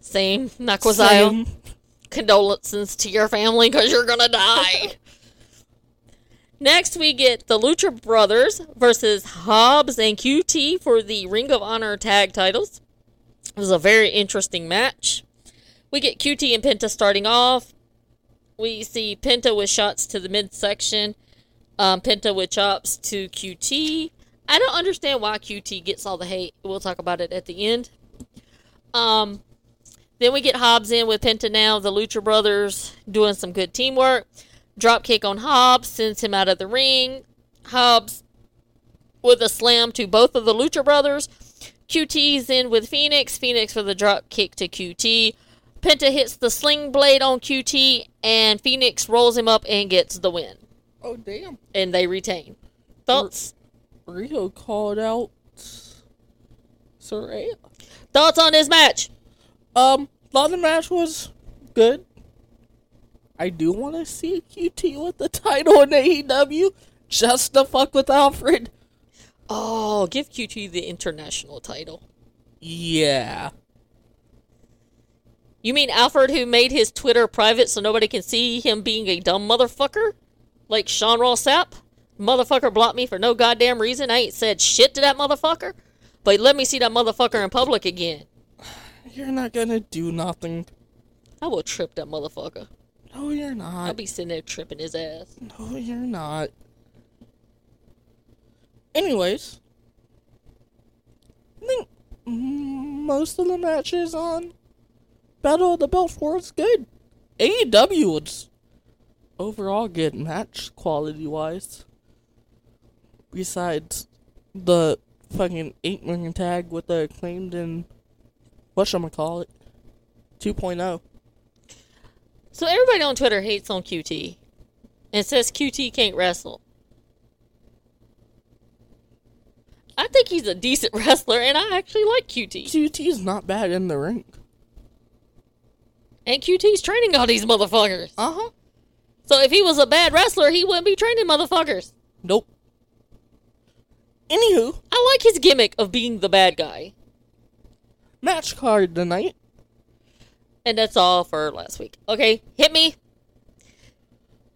Same. Nakwazawa. Sam. Condolences to your family because you're to die. Next, we get the Lucha Brothers versus Hobbs and QT for the Ring of Honor tag titles. It was a very interesting match. We get QT and Penta starting off. We see Penta with shots to the midsection, um, Penta with chops to QT. I don't understand why QT gets all the hate. We'll talk about it at the end. Um, then we get Hobbs in with Penta now. The Lucha Brothers doing some good teamwork. Drop kick on Hobbs sends him out of the ring. Hobbs with a slam to both of the Lucha Brothers. QT's in with Phoenix. Phoenix with a drop kick to QT. Penta hits the sling blade on QT, and Phoenix rolls him up and gets the win. Oh damn. And they retain. Thoughts? Riho called out Saraya. Thoughts on this match? Um, thought the match was good. I do want to see QT with the title in AEW just to fuck with Alfred. Oh, give QT the international title. Yeah. You mean Alfred who made his Twitter private so nobody can see him being a dumb motherfucker? Like Sean Ross Sapp? Motherfucker blocked me for no goddamn reason. I ain't said shit to that motherfucker. But let me see that motherfucker in public again. You're not gonna do nothing. I will trip that motherfucker. No, you're not. I'll be sitting there tripping his ass. No, you're not. Anyways, I think most of the matches on Battle of the Belt was good. AEW was overall good match quality wise. Besides the fucking eight ring tag with the acclaimed and whatchamacallit 2.0. So everybody on Twitter hates on QT. And says QT can't wrestle. I think he's a decent wrestler, and I actually like QT. QT's not bad in the ring. And QT's training all these motherfuckers. Uh huh. So if he was a bad wrestler, he wouldn't be training motherfuckers. Nope. Anywho, I like his gimmick of being the bad guy. Match card tonight. And that's all for last week. Okay, hit me.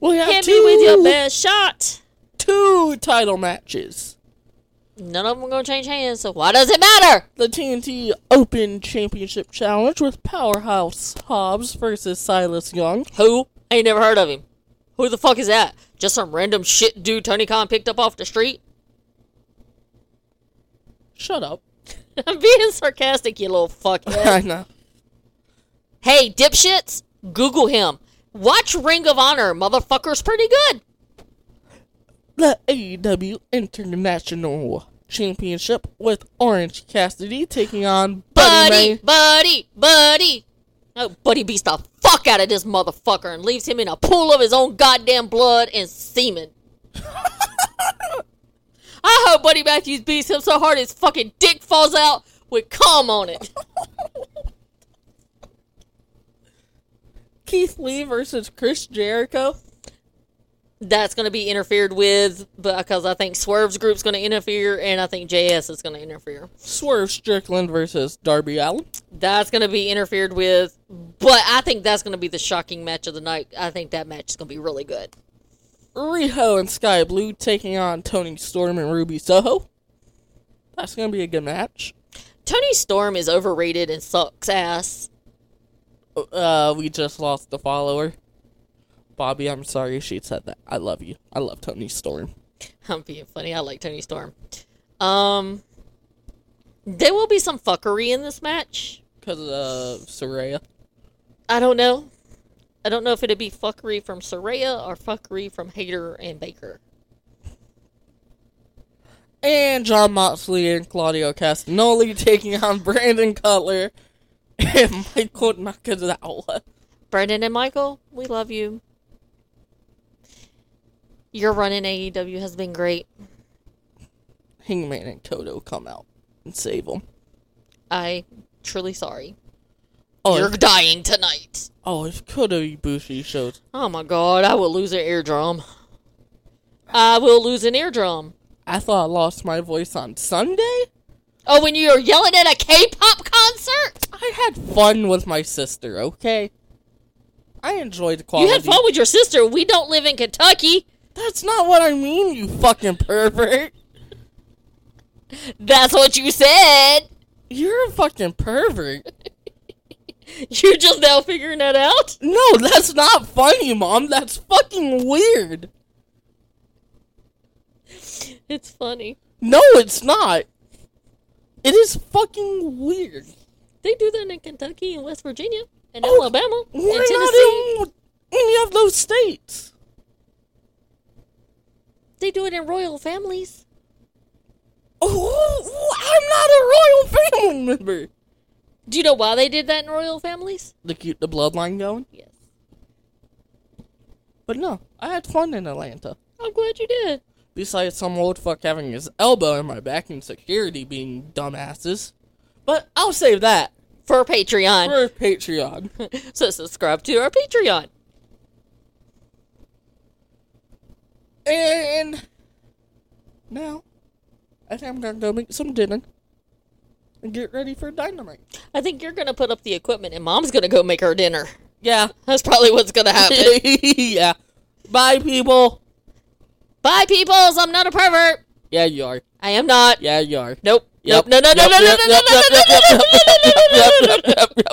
We have Hit two, me with your best shot. two title matches. None of them are going to change hands, so why does it matter? The TNT Open Championship Challenge with Powerhouse Hobbs versus Silas Young. Who? I ain't never heard of him. Who the fuck is that? Just some random shit dude Tony Khan picked up off the street? Shut up. I'm being sarcastic, you little I know. hey, dipshits, Google him. Watch Ring of Honor. Motherfucker's pretty good. The AEW International Championship with Orange Cassidy taking on Buddy, Buddy, buddy, buddy. Oh, Buddy beats the fuck out of this motherfucker and leaves him in a pool of his own goddamn blood and semen. I hope Buddy Matthews beats him so hard his fucking dick falls out with cum on it. Keith Lee versus Chris Jericho. That's going to be interfered with because I think Swerve's group's going to interfere and I think JS is going to interfere. Swerve Strickland versus Darby Allin. That's going to be interfered with, but I think that's going to be the shocking match of the night. I think that match is going to be really good. Riho and Sky Blue taking on Toni Storm and Ruby Soho. That's gonna be a good match. Toni Storm is overrated and sucks ass. Uh, we just lost the follower. Bobby, I'm sorry she said that. I love you. I love Toni Storm. I'm being funny. I like Toni Storm. Um, there will be some fuckery in this match. Because of Saraya. I don't know. I don't know if it'd be fuckery from Saraya or fuckery from Hayter and Baker. And Jon Moxley and Claudio Castagnoli taking on Brandon Cutler and Michael Nakazawa. Brandon and Michael, we love you. Your run in AEW has been great. Hangman and Toto come out and save them. I truly sorry. Oh, You're dying tonight. oh, if Kota Ibushi shows, Oh my god, I will lose an eardrum. I will lose an eardrum. I thought I lost my voice on Sunday. Oh, when you were yelling at a K-pop concert? I had fun with my sister. Okay, I enjoyed quality. You had fun with your sister. We don't live in Kentucky. That's not what I mean, you fucking pervert. That's what you said. You're a fucking pervert. You're just now figuring that out? No, that's not funny, mom. That's fucking weird. It's funny. No, it's not. It is fucking weird. They do that in Kentucky and West Virginia and Oh, Alabama and Tennessee. not in any of those states. They do it in royal families. Oh, I'm not a royal family member. Do you know why they did that in royal families? To keep the bloodline going. Yes. But no, I had fun in Atlanta. I'm glad you did. Besides some old fuck having his elbow in my back and security being dumbasses. But I'll save that For Patreon. for Patreon. so subscribe to our Patreon. And now, I think I'm gonna go make some dinner. Get ready for dynamite. I think you're gonna put up the equipment, and Mom's gonna go make her dinner. Yeah. That's probably what's gonna happen. yeah. Bye, people. Bye, peoples. I'm not a pervert. Yeah, you are. I am not. Yeah, you are. Nope. Nope. No. No. No. No. No. No. No. No. yep, No. No. yep, No. yep, No.